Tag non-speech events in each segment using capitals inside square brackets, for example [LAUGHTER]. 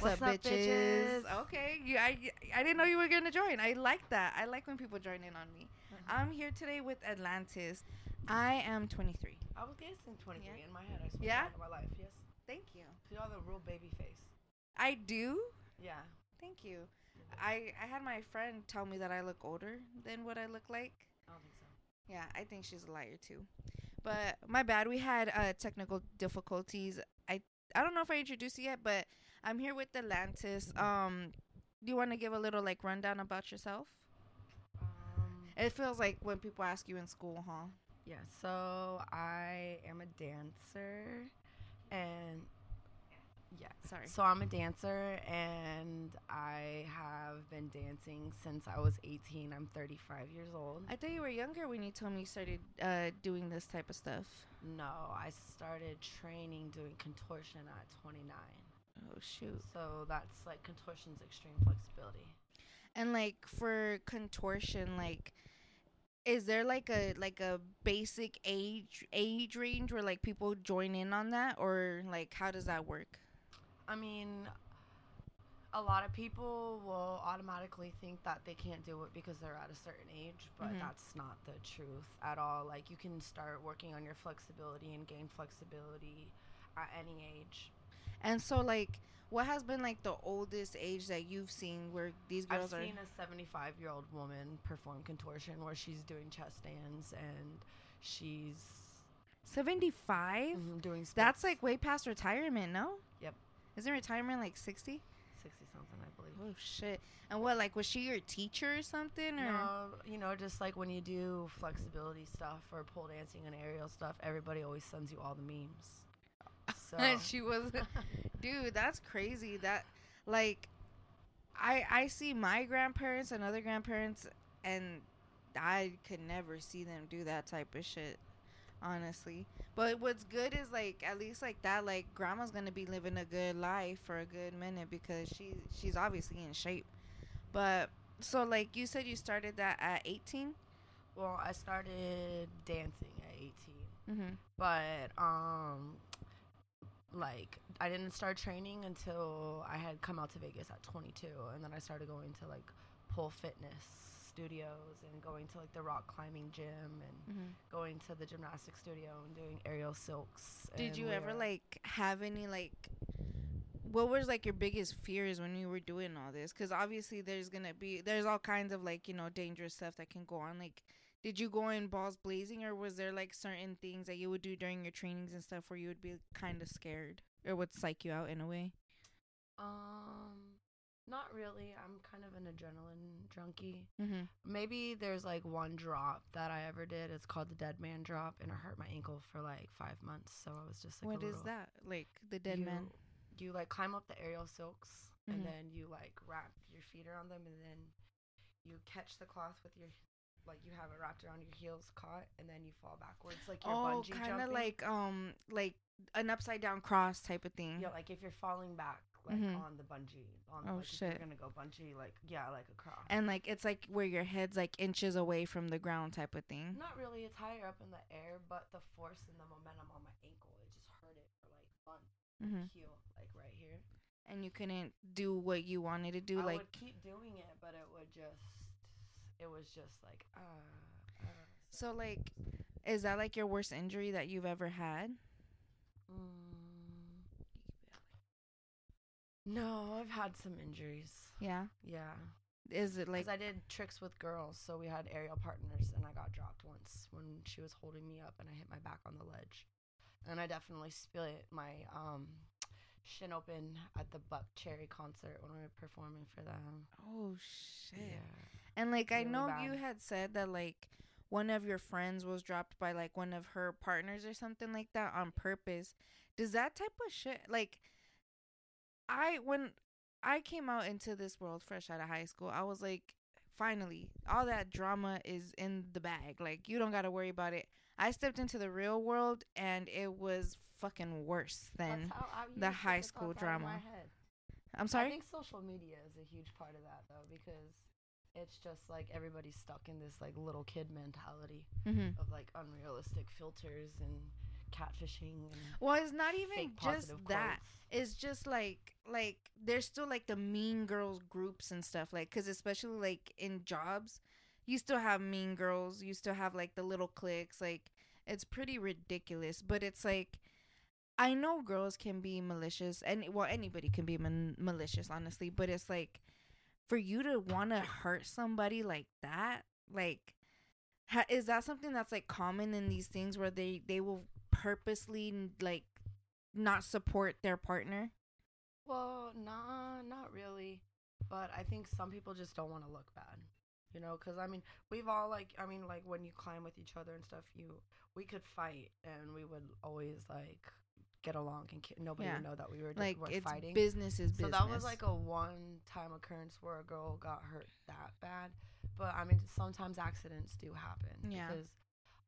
What's, up, bitches? Okay, you, I, I didn't know you were gonna join. I like that. I like when people join in on me. Mm-hmm. I'm here today with Atlantis. I am 23. I was guessing 23 Yeah. in my head. I swear Yeah? to God, in my life. Yes. Thank you. You are the real baby face. I do. Yeah. Thank you. I I had my friend tell me that I look older than what I look like. I don't think so. Yeah, I think she's a liar too. But my bad. We had uh, technical difficulties. I I don't know if I introduced you yet, but I'm here with Atlantis. Um, do you want to give a little like rundown about yourself? Um, It feels like when people ask you in school, huh? yeah. So I am a dancer, and yeah. Sorry. So I'm a dancer, and I have been dancing since I was 18. I'm 35 years old. I thought you were younger when you told me you started uh, doing this type of stuff. no, I started training doing contortion at 29. Oh shoot! So that's like contortion's extreme flexibility. And like for contortion, like, is there like a like a basic age age range where like people join in on that, or like how does that work? I mean, a lot of people will automatically think that they can't do it because they're at a certain age, but Mhm. that's not the truth at all. Like, you can start working on your flexibility and gain flexibility at any age. And so like, what has been like the oldest age that you've seen where these girls I've are? seen a 75 year old woman perform contortion where she's doing chest stands and she's 75 mhm, doing That's like way past retirement, no? Isn't retirement like 60? 60 something, I believe. Oh shit. And what like was she your teacher or something or No, you know, just like when you do flexibility stuff or pole dancing and aerial stuff, everybody always sends you all the memes. So And [LAUGHS] she was [LAUGHS] dude that's crazy that like i i see my grandparents and other grandparents and i could never see them do that type of shit honestly. But what's good is like at least like that like grandma's gonna be living a good life for a good minute because she she's obviously in shape. But so like you said you started that at 18 well, I started dancing at 18, mm-hmm. but um, like I didn't start training until I had come out to Vegas at 22, and then I started going to like pole fitness studios and going to like the rock climbing gym and Mm-hmm. going to the gymnastics studio and doing aerial silks. Did you ever like have any like what was like your biggest fears when you were doing all this? Because obviously there's gonna be there's all kinds of like you know dangerous stuff that can go on. Like, did you go in balls blazing, or was there like certain things that you would do during your trainings and stuff where you would be kind of scared or would psych you out in a way? Um, not really. I'm kind of an adrenaline junkie. Mm-hmm. Maybe there's like one drop that I ever did. It's called the dead man drop, and it hurt my ankle for like five months. So I was just like, What is little- that? Like the dead you, man? You like climb up the aerial silks, Mhm. and then you like wrap your feet around them, and then you catch the cloth with your like you have it wrapped around your heels, caught, and then you fall backwards like you're Oh, bungee kind of like um like an upside down cross type of thing. yeah, like if you're falling back like Mhm. on the bungee, on Oh, like if shit. you're gonna go bungee, like yeah, like a cross. And like it's like where your head's like inches away from the ground type of thing. Not really. It's higher up in the air, but the force and the momentum on my ankle, it just hurt it for like months. Mm-hmm. Heel, like right here. and you couldn't do what you wanted to do I like would keep doing it, but it would just, it was just like, uh, uh. so like is that like your worst injury that you've ever had Mm, no, I've had some injuries. yeah Yeah, is it like like I did tricks with girls, so we had aerial partners, and I got dropped once when she was holding me up, and I hit my back on the ledge, and I definitely split my um shin open at the Buck Cherry concert when we were performing for them. oh shit Yeah. and like i really know bad. you had said that like one of your friends was dropped by like one of her partners or something like that on purpose does that type of shit like i when i came out into this world fresh out of high school i was like finally all that drama is in the bag like you don't got to worry about it i stepped into the real world and it was fucking worse than That's how I used the high school thoughts out of my drama. i'm sorry. I think social media is a huge part of that though because it's just like everybody's stuck in this like little kid mentality Mm-hmm. of like unrealistic filters and catfishing and Well, it's not even just that. quotes. It's just like like there's still like the mean girls groups and stuff like because especially like in jobs, you still have mean girls. You still have like the little cliques. Like it's pretty ridiculous. But it's like I know girls can be malicious and well anybody can be man- malicious honestly. But it's like for you to want to hurt somebody like that, like ha- is that something that's like common in these things where they they will purposely like not support their partner Well, nah, not really. But I think some people just don't want to look bad. You know, because I mean, we've all like, I mean, like when you climb with each other and stuff, you we could fight and we would always like get along and ki- nobody Yeah. would know that we were, like were fighting. business is so that was like a one-time occurrence where a girl got hurt that bad. But I mean, sometimes accidents do happen. Yeah. Because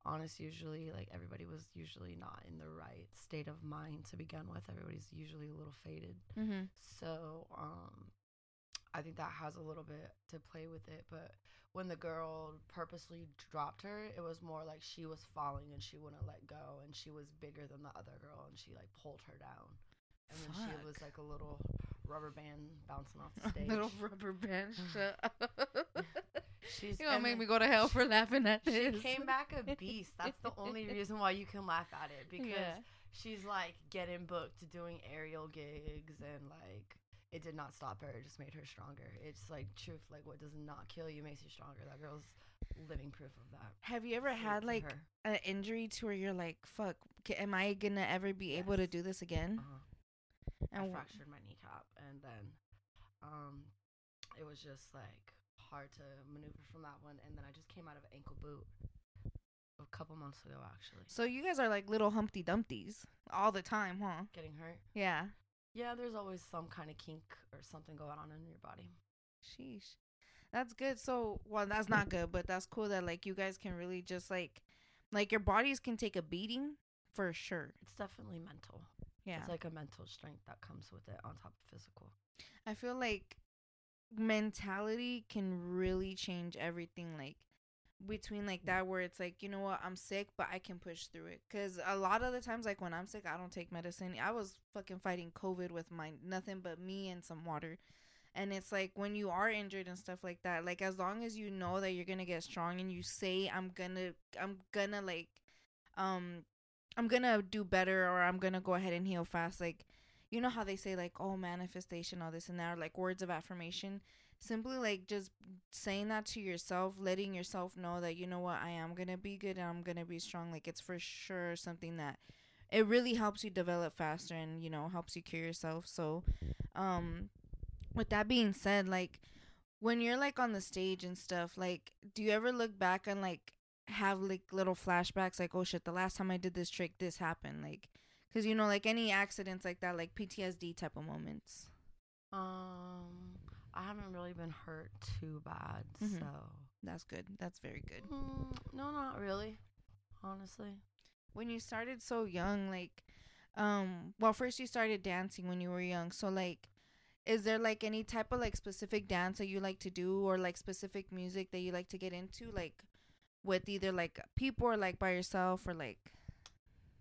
honest, usually, like everybody was usually not in the right state of mind to begin with. Everybody's usually a little faded. mm-hmm. So um I think that has a little bit to play with it, but when the girl purposely dropped her, it was more like she was falling and she wouldn't let go and she was bigger than the other girl and she like pulled her down. And then she was like a little rubber band bouncing off the [LAUGHS] stage. little rubber band [SIGHS] shut up. [LAUGHS] She's you gonna make me go to hell for laughing at this. She came back a [LAUGHS] beast. That's the only [LAUGHS] reason why you can laugh at it because Yeah. she's like getting booked to doing aerial gigs and like it did not stop her. It just made her stronger. It's like truth. Like what does not kill you makes you stronger. That girl's living proof of that. have you ever had like her. an injury to where you're like fuck am i gonna ever be able to do this again Uh-huh. I and w- fractured my kneecap and then um it was just like hard to maneuver from that one and then I just came out of an ankle boot a couple months ago actually. so you guys are like little humpty dumpties all the time huh Getting hurt. yeah Yeah, there's always some kind of kink or something going on in your body. Sheesh. That's good. So, well, that's not good, but that's cool that like you guys can really just like like your bodies can take a beating for sure. It's definitely mental. Yeah. It's like a mental strength that comes with it on top of physical. I feel like mentality can really change everything like between like that where it's like, you know what, I'm sick, but I can push through it cuz a lot of the times like when I'm sick, I don't take medicine. I was fucking fighting COVID with my nothing but me and some water. And it's like when you are injured and stuff like that, like as long as you know that you're gonna get strong and you say I'm gonna I'm gonna like um I'm gonna do better or I'm gonna go ahead and heal fast, like you know how they say like oh manifestation, all this and that, or like words of affirmation. Simply like just saying that to yourself, letting yourself know that you know what, I am gonna be good and I'm gonna be strong, like it's for sure something that it really helps you develop faster and, you know, helps you cure yourself. So um with that being said, like when you're like on the stage and stuff, like do you ever look back and like have like little flashbacks like oh shit the last time I did this trick this happened like cuz you know like any accidents like that like PTSD type of moments. Um, I haven't really been hurt too bad, Mhm. so That's good. That's very good. Mm, no, not really. Honestly, When you started so young like um well first you started dancing when you were young. So like is there like any type of like specific dance that you like to do or like specific music that you like to get into like with either like people or like by yourself or like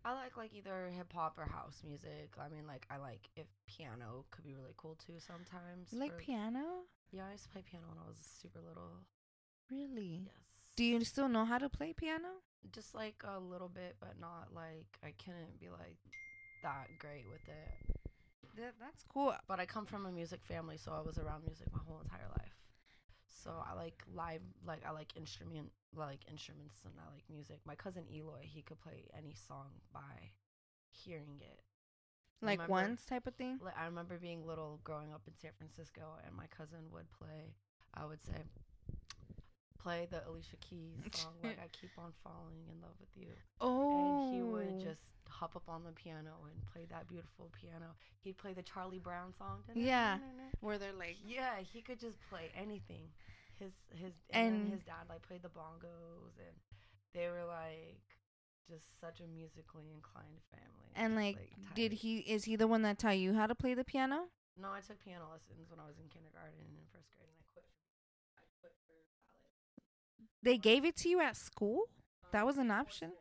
I like like either hip hop or house music. I mean, like I like if piano could be really cool too sometimes. you like for- piano? Yeah, I used to play piano when I was super little. Really? Yes. Do you still know how to play piano? just like a little bit, but not like I couldn't be like that great with it. That, that's cool. But I come from a music family, so I was around music my whole entire life. So I like live, like I like instrument, like instruments, and I like music. My cousin Eloy, he could play any song by hearing it. Like Remember- once type of thing? Like I remember being little, growing up in San Francisco, and my cousin would play. I would say, play the Alicia Keys [LAUGHS] song, like I keep on falling in love with you Oh. and he would oh. just hop up on the piano and play that beautiful piano. He'd play the Charlie Brown song. Yeah. where they're like Yeah, he could just play anything. His his and, And- his dad like played the bongos and they were like just such a musically inclined family. and just, like did he is he the one that taught you how to play the piano? No, I took piano lessons when I was in kindergarten and in first grade and I quit. They gave it to you at school? That was an option?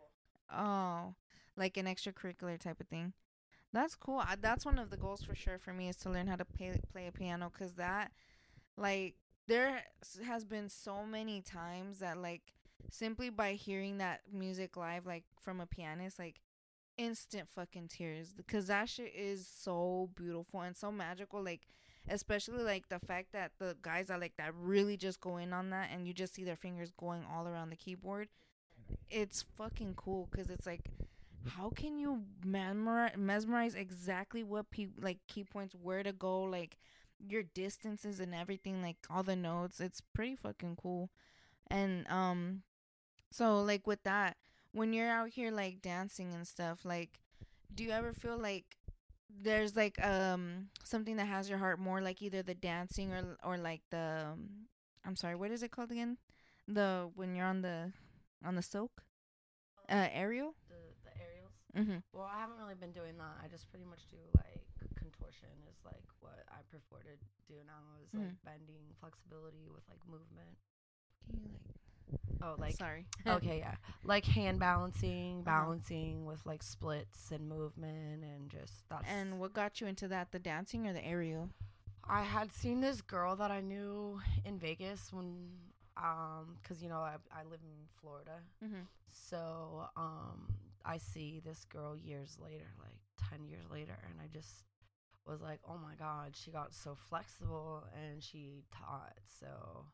Um, oh, like an extracurricular type of thing. That's cool. I, that's one of the goals for sure for me is to learn how to play play a piano cuz that like there has been so many times that like simply by hearing that music live like from a pianist like instant fucking tears because that shit is so beautiful and so magical like especially like the fact that the guys are like that really just go in on that and you just see their fingers going all around the keyboard it's fucking cool because it's like how can you mesmerize exactly what pe- like key points where to go like your distances and everything like all the notes? It's pretty fucking cool. And um so like with that when you're out here like dancing and stuff like do you ever feel like there's like um something that has your heart more like either the dancing or or like the um, I'm sorry what is it called again? The when you're on the on the silk uh aerial aerials. mhm Well, I haven't really been doing that. I just pretty much do like contortion is like what I prefer to do now is like Mhm. bending, flexibility with like movement. Can you like Oh, like sorry [LAUGHS] okay, yeah, like hand balancing, Uh-huh. balancing with like splits and movement and just that's. and what got you into that the dancing or the aerial I had seen this girl that I knew in Vegas when, um, cause you know I I live in Florida, mhm so um I see this girl years later, like ten years later, and I just was like, oh my god, she got so flexible and she taught so.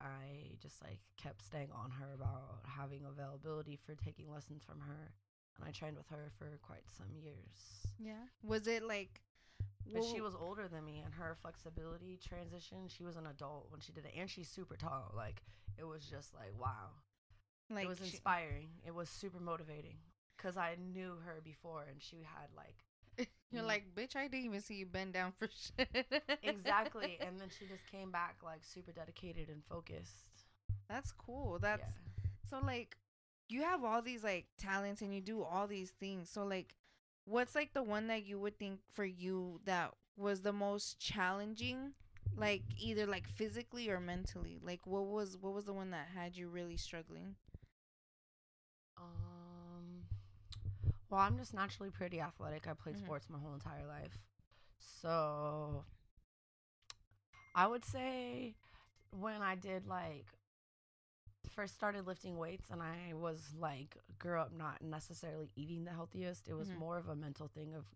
I just like kept staying on her about having availability for taking lessons from her, and I trained with her for quite some years. yeah was it like But she was older than me, and her flexibility transition, she was an adult when she did it, and she's super tall. Like it was just like wow, like it was inspiring. It was super motivating because I knew her before, and she had like [LAUGHS] you're Mm. like bitch I didn't even see you bend down for shit exactly, [LAUGHS] and then she just came back like super dedicated and focused. that's cool that's yeah. So like you have all these like talents and you do all these things. So like what's like the one that you would think for you that was the most challenging? Like either like physically or mentally. Like what was what was the one that had you really struggling? Um, well, I'm just naturally pretty athletic. I played Mhm. sports my whole entire life. So I would say when I did like first started lifting weights and I was like grew up not necessarily eating the healthiest, it was Mhm. more of a mental thing of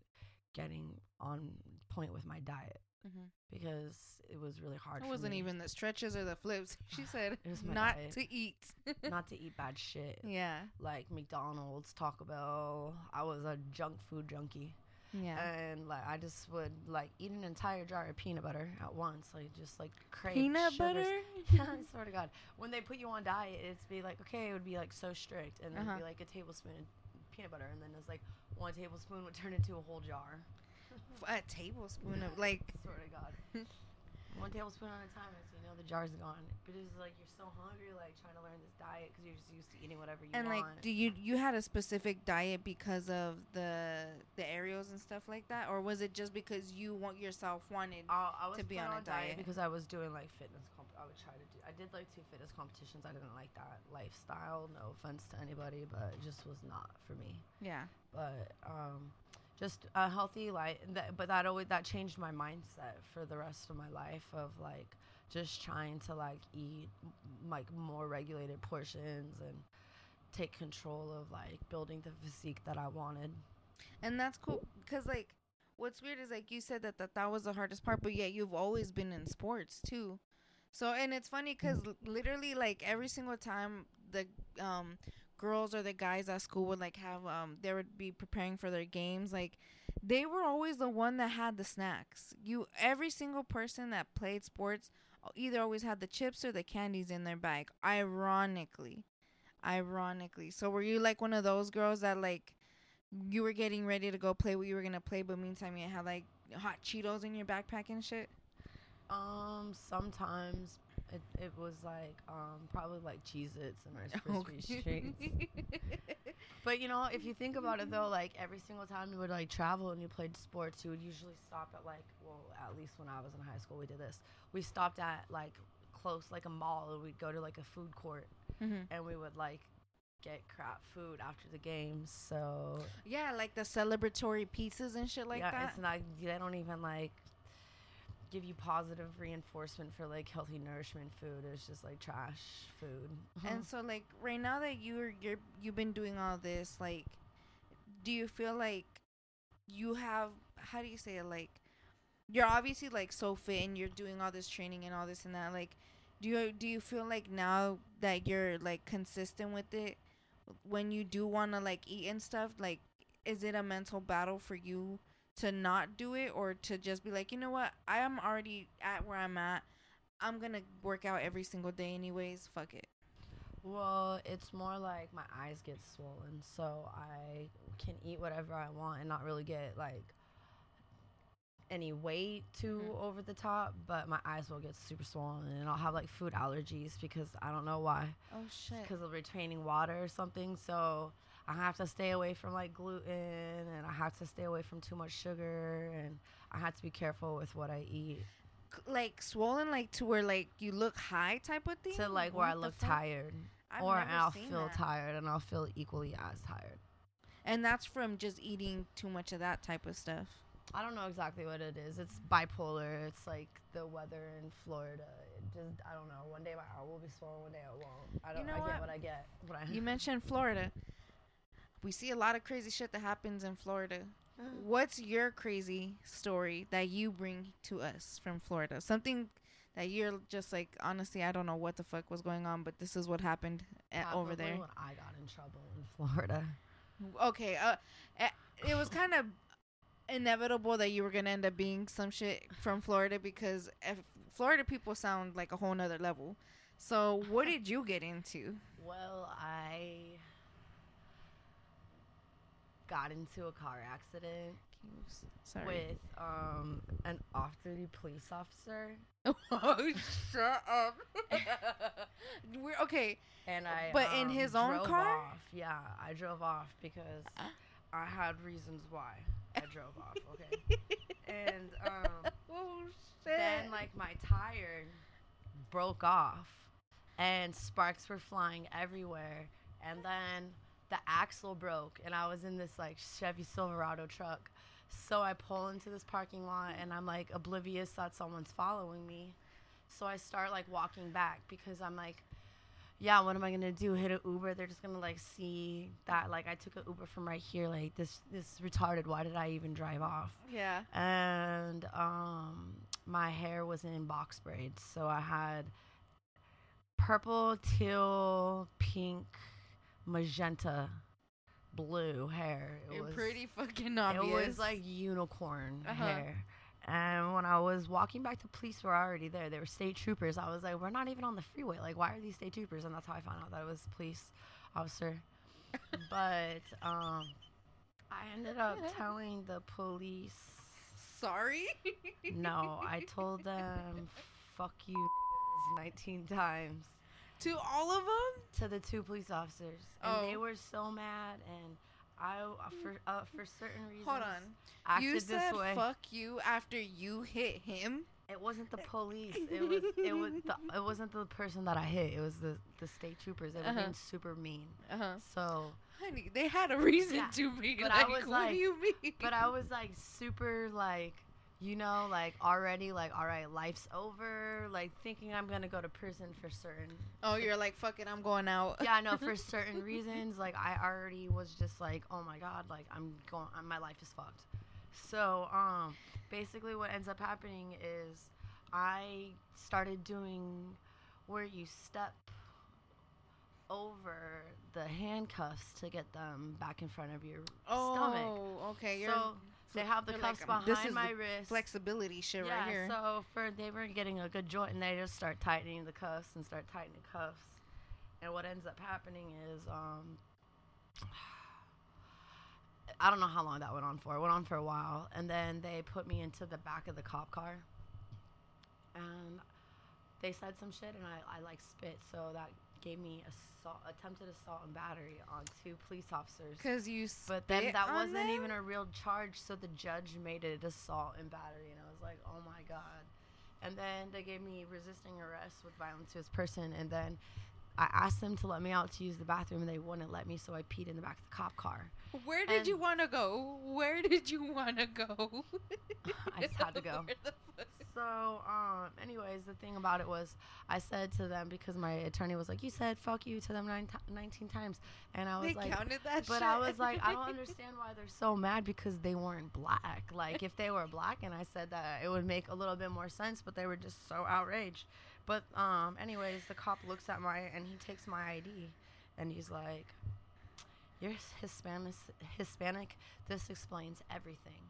getting on point with my diet Mm-hmm. because it was really hard It wasn't me even the stretches or the flips. [LAUGHS] She said not diet. to eat. [LAUGHS] not to eat bad shit. yeah. Like McDonald's, Taco Bell. I was a junk food junkie. Yeah. and like I just would like eat an entire jar of peanut butter at once, like just like crave Peanut sugars. butter? Yeah, [LAUGHS] I swear to God, when they put you on diet, it's be like okay, it would be like so strict, and then it'd Uh-huh. be like a tablespoon of peanut butter, and then it's like one tablespoon would turn into a whole jar. A tablespoon of [LAUGHS] like swear to God, [LAUGHS] one tablespoon at a time, as you know, the jar's gone. But it's like you're so hungry, like trying to learn this diet because you're just used to eating whatever you and want. And like do you you had a specific diet because of the the aerials and stuff like that or was it just because you want yourself wanted I, I was to be put on a diet. because I was doing like fitness. Comp- I would try to do. I did like two fitness competitions. I didn't like that lifestyle. No offense to anybody, but it just was not for me. yeah But um, just a healthy life. But that always that changed my mindset for the rest of my life of like just trying to like eat like more regulated portions and take control of like building the physique that I wanted. and that's cool because like what's weird is like you said that, that that was the hardest part but yet you've always been in sports too so and it's funny because literally like every single time the um girls or the guys at school would like have um they would be preparing for their games like they were always the one that had the snacks. You every single person that played sports either always had the chips or the candies in their bag ironically ironically. So were you like one of those girls that like you were getting ready to go play what you were gonna play but meantime you had like hot cheetos in your backpack and shit? Um, sometimes it, it was like um probably like Cheez Its and Rice Krispie [LAUGHS] treats. But you know, if you think about it though, like every single time you would like travel and you played sports, you would usually stop at like well, at least when I was in high school we did this. We stopped at like close, like a mall, and we'd go to like a food court, Mhm. and we would like get crap food after the games. So Yeah, like the celebratory pizzas and shit like yeah, that. it's not. They don't even like give you positive reinforcement for like healthy nourishment food. It's just like trash food. And mm-hmm. so like right now that you're you're you've been doing all this, like do you feel like you have how do you say it like you're obviously like so fit and you're doing all this training and all this and that like do you do you feel like now that you're like consistent with it when you do want to like eat and stuff like is it a mental battle for you to not do it or to just be like you know what i am already at where i'm at i'm gonna work out every single day anyways fuck it Well, it's more like my eyes get swollen, so I can eat whatever I want and not really get like any weight too Mhm. over the top, but my eyes will get super swollen and I'll have like food allergies because I don't know why. oh shit Because of retaining water or something. So I have to stay away from like gluten and I have to stay away from too much sugar and I have to be careful with what I eat like swollen like to where like you look high type of thing to like where I What the look fuck? tired. I've or I'll feel that. tired and I'll feel equally as tired. and that's from just eating too much of that type of stuff I don't know exactly what it is. It's bipolar. It's like the weather in Florida. It just I don't know. One day my eye will be swollen, one day it won't. I don't. know I what? get what I get. What I you [LAUGHS] mentioned florida we see a lot of crazy shit that happens in florida. What's your crazy story that you bring to us from florida? Something that you're just like honestly i don't know what the fuck was going on but this is what happened at, over there. When I got in trouble in Florida. okay uh eh, it was kind of inevitable that you were gonna end up being some shit from florida because if florida people sound like a whole nother level. So what did you get into? Well, I got into a car accident sorry with um an off-duty police officer, [LAUGHS] oh shut up [LAUGHS] we're okay and I. But in um, his own drove car? Off. Yeah, I drove off because Uh. I had reasons why I drove off. [LAUGHS] Okay, and um. oh shit then like my tire broke off and sparks were flying everywhere and then the axle broke and i was in this like chevy silverado truck. So i pull into this parking lot and i'm like oblivious that someone's following me. So i start like walking back because i'm like yeah what am i gonna do? Hit an uber? They're just gonna like see that like i took an uber from right here like this this retarded why did i even drive off? Yeah. And um my hair was in box braids. So i had purple teal pink magenta blue hair. It was pretty fucking obvious it was like unicorn Uh-huh. hair. And when i was walking back the police were already there. They were state troopers. I was like we're not even on the freeway. Like why are these state troopers? And that's how i found out that it was police officer. [LAUGHS] But um i ended up [LAUGHS] telling the police sorry? No, I told them, [LAUGHS] fuck you 19 times to all of them to the two police officers. And they Oh. were so mad. And I, uh, for, uh, for certain reasons, hold on acted you this said way. fuck you after you hit him It wasn't the police. It was, it was, the, it wasn't the person that I hit. It was the, the state troopers. They were Uh-huh. being super mean. uh-huh So, honey they had a reason Yeah, to be but like I was like, what do you mean but I was like super like you know like already like all right life's over like thinking I'm gonna go to prison for certain oh you're like fuck it i'm going out. Yeah I know for [LAUGHS] certain reasons like I already was just like oh my god like I'm going my life is fucked. So um basically what ends up happening is I started doing where you step over the handcuffs to get them back in front of your oh stomach. Oh, okay you're so they have the you're cuffs like, um, this is my the wrist. flexibility shit yeah, right here so for they were getting a good joint, and they just start tightening the cuffs and start tightening cuffs. And what ends up happening is, um, [SIGHS] I don't know how long that went on for. It went on for a while, and then they put me into the back of the cop car, and they said some shit, and I, I like spit, so that gave me assault, attempted assault and battery on two police officers. because you But then that wasn't them? even a real charge, so the judge made it assault and battery, and I was like, oh my god. And then they gave me resisting arrest with violence to his person. And then I asked them to let me out to use the bathroom, and they wouldn't let me, so I peed in the back of the cop car. Where did And- you want to go? Where did you want to go? [LAUGHS] I just had to go. [LAUGHS] Where the fuck- So, um, anyways, the thing about it was, I said to them because my attorney was like, "You said fuck you to them nine ti 19 times," and I was They like, counted that But shit. I was like, I don't [LAUGHS] understand why they're so mad because they weren't black. Like, if they were black, and I said that, it would make a little bit more sense. But they were just so outraged. But um, anyways, the cop looks at my and he takes my ID, and he's like, "You're Hispanic. Hispanic. This explains everything."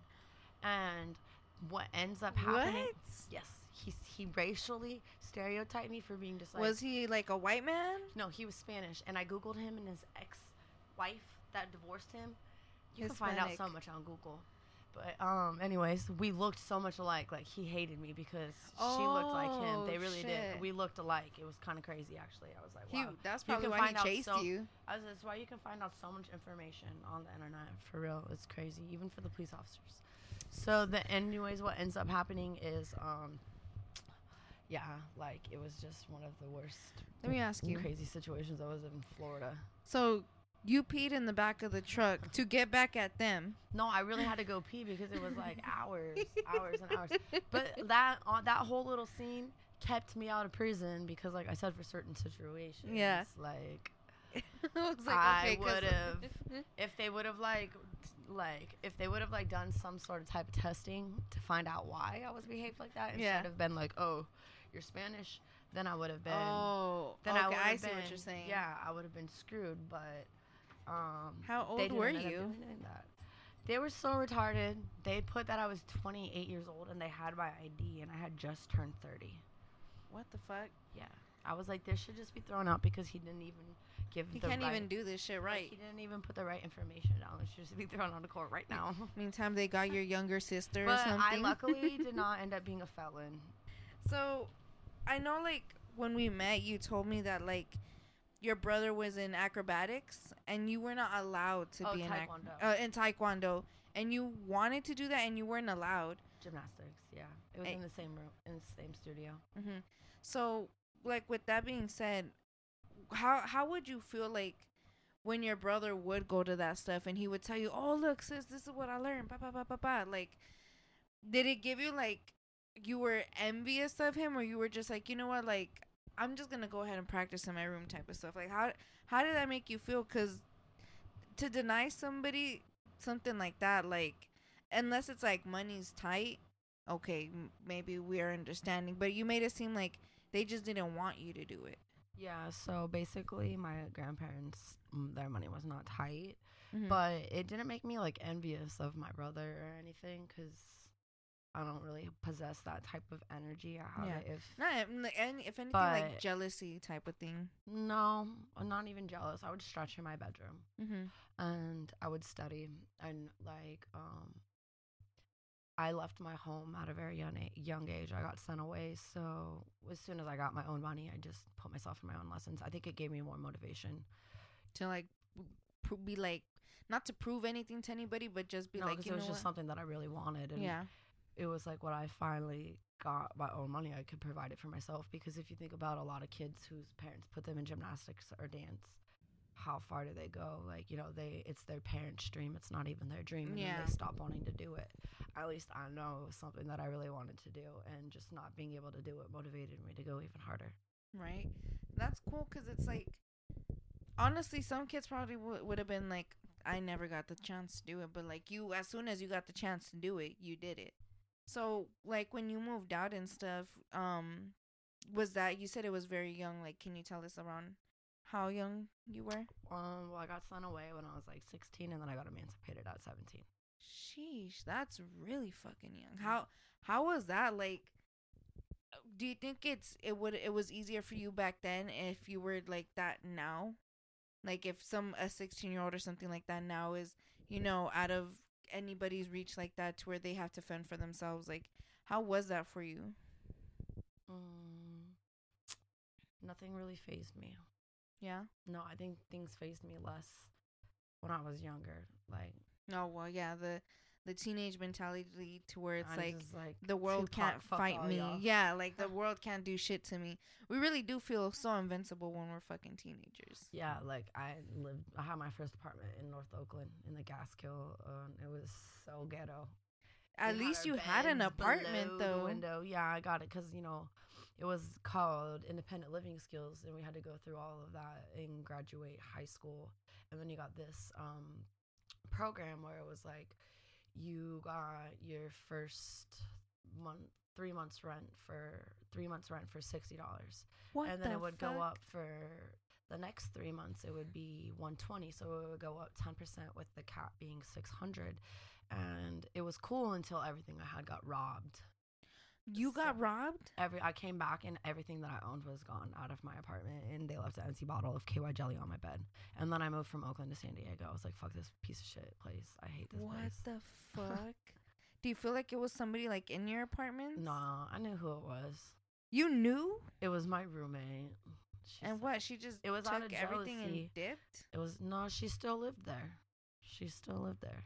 And what ends up happening? What? Yes, he he racially stereotyped me for being just like was he like a white man? no, he was Spanish, and I googled him and his ex-wife that divorced him. You can find out so much on Google. But um, anyways, we looked so much alike. Like he hated me because she looked like him. Oh, They really shit. did. We looked alike. It was kind of crazy, actually. I was like, He, wow. that's probably why he chased so- you. I was, that's why you can find out so much information on the internet. For real, it's crazy, even for the police officers. So the anyways, what ends up happening is, um, yeah, like it was just one of the worst Let me ask you. crazy situations I was in Florida. So you peed in the back of the truck to get back at them. No, I really had to go pee because it was like [LAUGHS] hours, hours and hours. But that on that whole little scene kept me out of prison because, like I said, for certain situations, Yeah. like [LAUGHS] I was I okay, 'cause- would've- [LAUGHS] if they would have like, like if they would have like done some sort of type of testing to find out why I was behaved like that instead Yeah. of been like, oh, you're Spanish, then I would have been. oh, then okay, I would have see been. what you're saying. Yeah, I would have been screwed, but. Um, How old were you? They were so retarded. They put that I was 28 years old and they had my ID and I had just turned 30. What the fuck? Yeah. I was like, this should just be thrown out because he didn't even give He the can't right, even do this shit like, right. he didn't even put the right information down. It should be thrown on the court right now. [LAUGHS] Meantime, they got your younger sister or but I luckily [LAUGHS] did not end up being a felon. So, I know like when we met, you told me that like your brother was in acrobatics and you were not allowed to Oh, be in ac- taekwondo. uh, in taekwondo, and you wanted to do that and you weren't allowed. Gymnastics, yeah. It was in the same room, in the same studio. hmm So, like with that being said, how how would you feel like when your brother would go to that stuff and he would tell you, "Oh, look, sis, this is what I learned." Ba ba ba ba ba. Like, did it give you like you were envious of him, or you were just like, you know what, like I'm just gonna go ahead and practice in my room type of stuff. Like, how how did that make you feel? Cause to deny somebody something like that, like unless it's like money's tight, okay, m- maybe we are understanding. But you made it seem like they just didn't want you to do it. Yeah, so basically, my grandparents, their money was not tight. Mhm. but it didn't make me like envious of my brother or anything because I don't really possess that type of energy. I have Yeah. it if not any, if anything, like jealousy type of thing. no, I'm not even jealous. I would stretch in my bedroom Mm-hmm. and I would study and like um. I left my home at a very young young age. I got sent away, so as soon as I got my own money, I just put myself in my own lessons. I think it gave me more motivation. To like pr- be like not to prove anything to anybody, but just be no, like it was just what? something that I really wanted, and yeah. it was like when I finally got my own money, I could provide it for myself. Because if you think about a lot of kids whose parents put them in gymnastics or dance, how far do they go? Like you know, they it's their parents' dream. It's not even their dream, and then Yeah. they stop wanting to do it. At least I know it was something that I really wanted to do, and just not being able to do it motivated me to go even harder. right? That's cool because it's like, honestly, some kids probably w- would have been like, I never got the chance to do it, but like you, as soon as you got the chance to do it, you did it. So like when you moved out and stuff, um, was that you said it was very young? Like, can you tell us around how young you were? Um, well, I got sent away when I was like 16, and then I got emancipated at 17. Sheesh, that's really fucking young. How how was that like? Do you think it's it would it was easier for you back then if you were like that now? Like if some a sixteen year old or something like that now is you know out of anybody's reach like that to where they have to fend for themselves. Like how was that for you? Mm, nothing really phased me. Yeah. No, I think things phased me less when I was younger. Like No, well, yeah. The the teenage mentality to where it's like just like the world can't fight me. y'all. Yeah, like the [LAUGHS] world can't do shit to me. We really do feel so invincible when we're fucking teenagers. Yeah, like I lived. I had my first apartment in North Oakland in the Gaskill. Um, it was so ghetto. At We least you had an apartment though. window. Yeah, I got it because you know, it was called independent living skills, and we had to go through all of that and graduate high school, and then you got this um program where it was like you got your first month three months rent for three months rent for sixty dollars. And then the it would fuck? go up for the next three months it would be 120 so it would go up 10% with the cap being 600 and it was cool until everything i had got robbed You got So- robbed? every i came back and everything that i owned was gone out of my apartment and they left an empty bottle of ky jelly on my bed and then i moved from oakland to san diego i was like fuck this piece of shit place i hate this place. What place the [LAUGHS] fuck? Do you feel like it was somebody like in your apartment? nah i knew who it was You knew? it was my roommate She's and what? She just It was took out of everything jealousy. and dipped? It was no, she still lived there. She still lived there.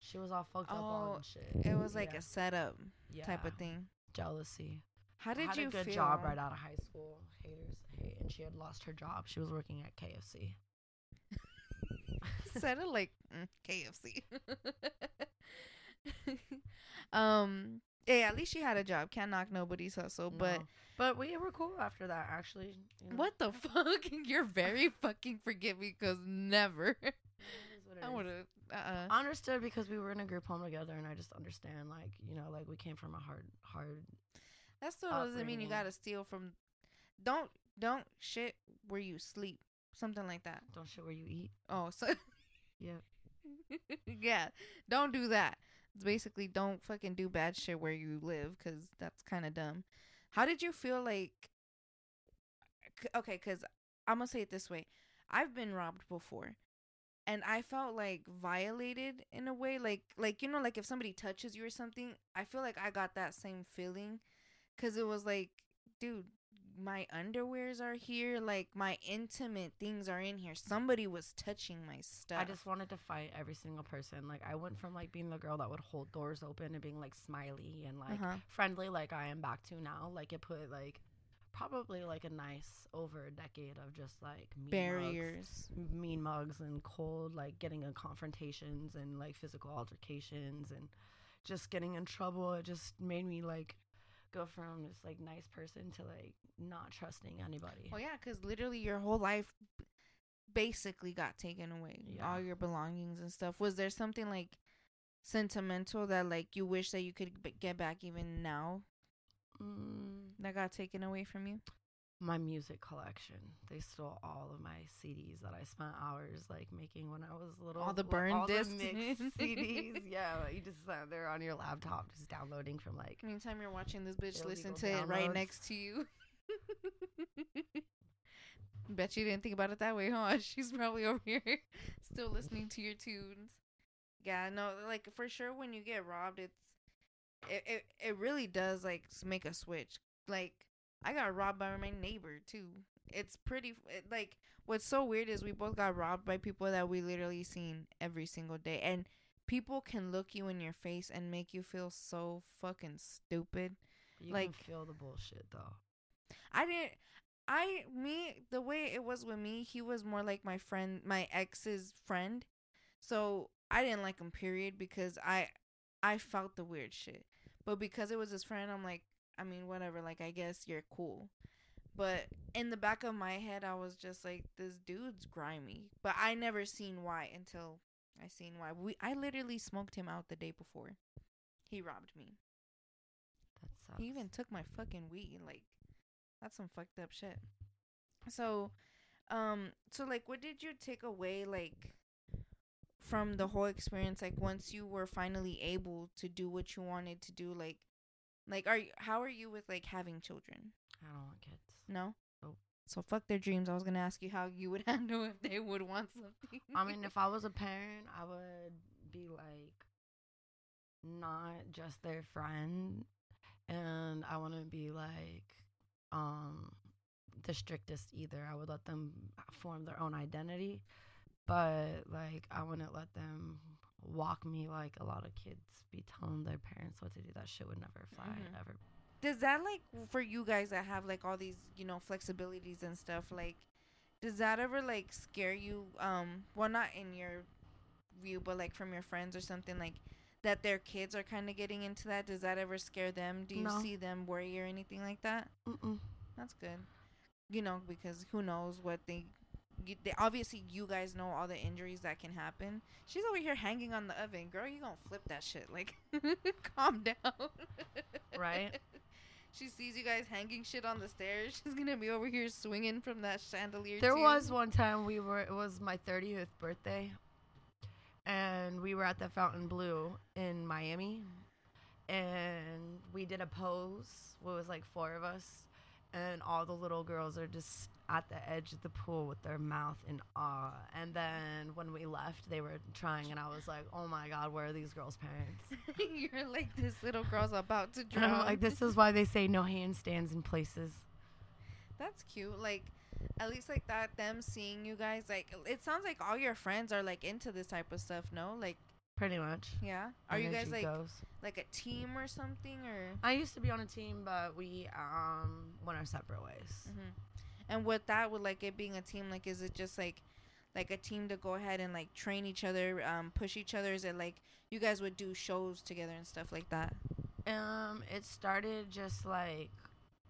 She was all fucked up Oh, on shit. It was like Yeah. a setup yeah. type of thing. Jealousy. How did had you a good feel? job right out of high school. Haters hate, and she had lost her job. She was working at KFC. [LAUGHS] Said it like mm, KFC. [LAUGHS] um. Hey, at least she had a job. Can't knock nobody's hustle. But No. but we were cool after that. Actually, you know. what the fuck? [LAUGHS] You're very fucking forgiving because never. I would have. Uh. I understood because we were in a group home together, and I just understand, like you know, like we came from a hard, hard. That still doesn't mean you gotta steal from. Don't don't shit where you sleep. Something like that. Don't shit where you eat. Oh, so [LAUGHS] Yeah. yeah, don't do that. It's basically don't fucking do bad shit where you live because that's kind of dumb. How did you feel like? Okay, because I'm gonna say it this way: I've been robbed before, and I felt like violated in a way. Like, like you know, like if somebody touches you or something, I feel like I got that same feeling, because it was like, dude. My underwears are here, like my intimate things are in here. Somebody was touching my stuff. I just wanted to fight every single person. Like I went from like being the girl that would hold doors open and being like smiley and like Uh-huh. friendly like I am back to now. Like it put like probably like a nice over a decade of just like mean mugs, barriers. mean mugs and cold like getting in confrontations and like physical altercations and just getting in trouble. It just made me like go from this like nice person to like not trusting anybody. Well, yeah, because literally your whole life basically got taken away. Yeah. All your belongings and stuff. Was there something like sentimental that like you wish that you could b- get back even now Mm. that got taken away from you? my music collection. They stole all of my CDs that I spent hours like making when I was little. All the burn all discs. mixed [LAUGHS] CDs. Yeah, you just sat there on your laptop just downloading from like. Meantime, you're watching this bitch listen to it right next to you. [LAUGHS] Bet you didn't think about it that way, huh? [LAUGHS] She's probably over here still listening to your tunes. Yeah, no, like for sure when you get robbed, it's it it, it really does like make a switch. Like I got robbed by my neighbor too. It's pretty it, like what's so weird is we both got robbed by people that we literally seen every single day, and people can look you in your face and make you feel so fucking stupid. You like- can feel the bullshit though. I didn't. I me the way it was with me, he was more like my friend, my ex's friend. So I didn't like him. Period. Because I, I felt the weird shit. But because it was his friend, I'm like, I mean, whatever. Like, I guess you're cool. But in the back of my head, I was just like, this dude's grimy. But I never seen why until I seen why. We I literally smoked him out the day before. He robbed me. That sucks. He even took my fucking weed. Like, that's some fucked up shit. So, um, so like, what did you take away, like, from the whole experience? Like, once you were finally able to do what you wanted to do, like, like, are you, how are you with like having children? I don't want kids. No. Nope. So fuck their dreams. I was gonna ask you how you would [LAUGHS] handle if they would want something. I mean, if I was a [LAUGHS] parent, I would be like not just their friend, and I wouldn't be like um the strictest either. I would let them form their own identity, but like I wouldn't let them walk me like a lot of kids be telling their parents what to do. That shit would never fly Mhm. ever. Does that like for you guys that have like all these you know flexibilities and stuff like? Does that ever like scare you? Um, well, not in your view, but like from your friends or something like that. Their kids are kind of getting into that. Does that ever scare them? Do you No. see them worry or anything like that? Mm-mm. That's good. You know, because who knows what they, you, they. Obviously, you guys know all the injuries that can happen. She's over here hanging on the oven, girl. You gonna flip that shit? Like, [LAUGHS] calm down. Right? [LAUGHS] She sees you guys hanging shit on the stairs. She's gonna be over here swinging from that chandelier. There too. was one time we were. It was my 30th birthday, and we were at the Fontainebleau in Miami, and we did a pose. It was like four of us, and all the little girls are just at the edge of the pool with their mouth in awe. And then when we left, they were trying, and I was like, "Oh my God, where are these girls' parents?" [LAUGHS] You're like this little girl's about to drown. [LAUGHS] I'm like, "This is why they say no handstands in places." That's cute. Like, at least like that, them seeing you guys. Like, it sounds like all your friends are like into this type of stuff. No, like, Pretty much. yeah. Are you guys like goes. like a team or something or? I used to be on a team, but we um went our separate ways. hmm And with that, with like it being a team, like, is it just like, like a team to go ahead and like train each other, um, push each other? Is it like you guys would do shows together and stuff like that? Um, it started just like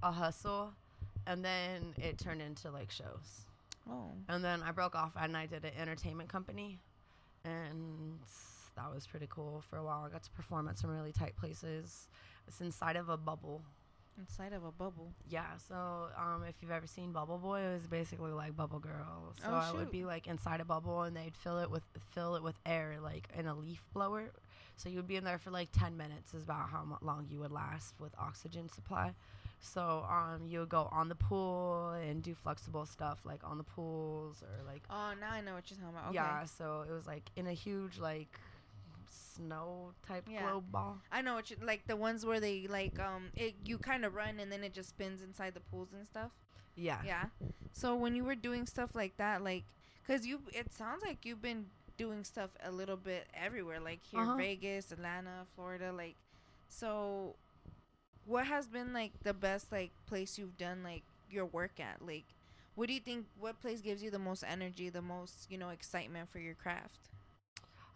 a hustle, and then it turned into like shows. Oh, And then I broke off and I did an entertainment company, and that was pretty cool for a while. I got to perform at some really tight places. It's inside of a bubble. Inside of a bubble. Yeah, so um, if you've ever seen Bubble Boy, it was basically like Bubble Girl. So Oh, I would be like inside a bubble, and they'd fill it with fill it with air, like in a leaf blower. So you would be in there for like ten minutes, is about how long you would last with oxygen supply. So um, you would go on the pool and do flexible stuff like on the pools or like Oh, now I know what you're talking about. Okay. yeah. So it was like in a huge like snow type Yeah. globe ball. I know what you like the ones where they like um it you kind of run and then it just spins inside the pools and stuff. Yeah. Yeah. So when you were doing stuff like that, like, cause you, it sounds like you've been doing stuff a little bit everywhere, like here, Uh-huh. Vegas, Atlanta, Florida, like. So, what has been like the best like place you've done like your work at? Like, what do you think? What place gives you the most energy, the most you know excitement for your craft?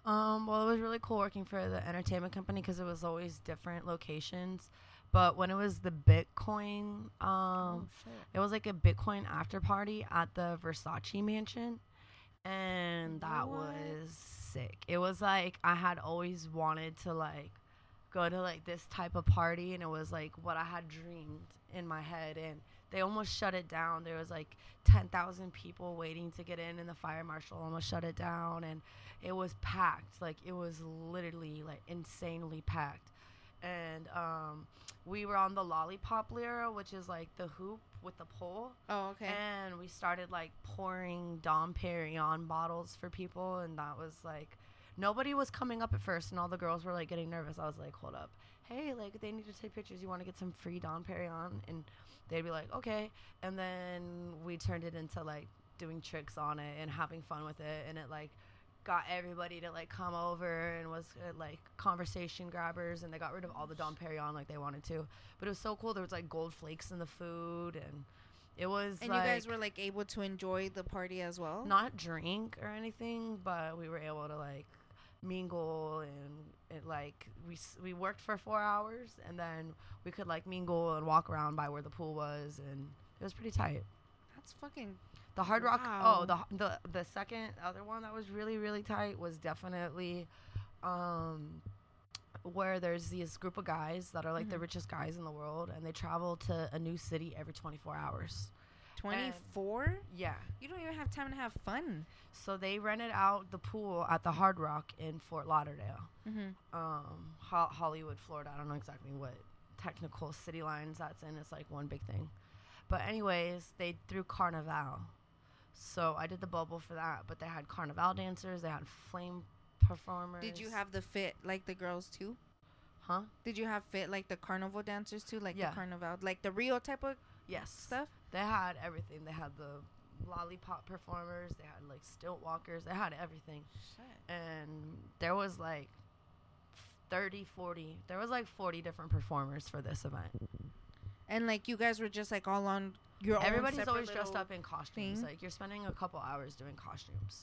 Um, well, it was really cool working for the entertainment company because it was always different locations. But when it was the Bitcoin, um, shit. it was like a Bitcoin after party at the Versace mansion, and that What? was sick. It was like I had always wanted to like go to like this type of party, and it was like what I had dreamed in my head, and they almost shut it down. There was like ten thousand people waiting to get in, and the fire marshal almost shut it down, and it was packed. Like it was literally like insanely packed, and um, we were on the lollipop lyra, which is like the hoop with the pole. Oh, okay. And we started like pouring Dom Perignon bottles for people, and that was like nobody was coming up at first, and all the girls were like getting nervous. I was like, hold up, hey, like they need to take pictures. You want to get some free Dom Perignon? And they'd be like, okay. And then we turned it into like doing tricks on it and having fun with it, and it like got everybody to like come over and was uh, like conversation grabbers and they got rid of all the Dom Perignon like they wanted to but it was so cool there was like gold flakes in the food and it was and like you guys were like able to enjoy the party as well. not drink or anything but we were able to like mingle and it like we we worked for 4 hours and then we could like mingle and walk around by where the pool was and it was pretty tight That's fucking the Hard Rock. Wow. Oh, the the the second other one that was really really tight was definitely, um, where there's this group of guys that are like the Mhm. richest guys in the world, and they travel to a new city every 24 hours. 24. Yeah. You don't even have time to have fun. So they rented out the pool at the Hard Rock in Fort Lauderdale, Mm-hmm. um, Ho- Hollywood, Florida. I don't know exactly what technical city lines that's in. It's like one big thing. But anyways, they threw Carnival. So I did the bubble for that, but they had Carnival dancers, they had flame performers. Did you have the fit like the girls too? Huh? Did you have fit like the carnival dancers too, like Yeah. the carnival, like the Rio type of Yes. stuff? They had everything. They had the lollipop performers. They had like stilt walkers. They had everything. Shit. And there was like 30, 40. There was like 40 different performers for this event. And like you guys were just like all on your Everybody's always dressed up in costumes. thing. Like you're spending a couple hours doing costumes.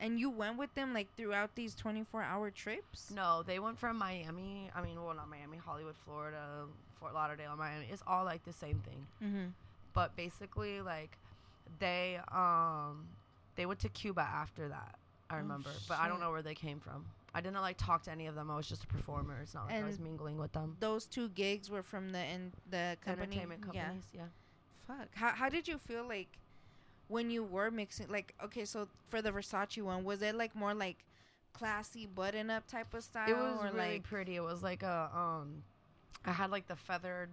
And you went with them like throughout these 24 hour trips? No, they went from Miami. I mean, well, not Miami, Hollywood, Florida, Fort Lauderdale, Miami. It's all like the same thing. Mm-hmm. But basically, like they um they went to Cuba after that. I Oh, remember, but I don't know where they came from. I didn't like talk to any of them. I was just a performer. It's not like I was mingling with them. Those two gigs were from the in the company. Entertainment companies, yeah. Yeah. Fuck. How how did you feel like when you were mixing? Like, okay, so for the Versace one, was it like more like classy button up type of style, It was or really like pretty. It was like a um, I had like the feathered,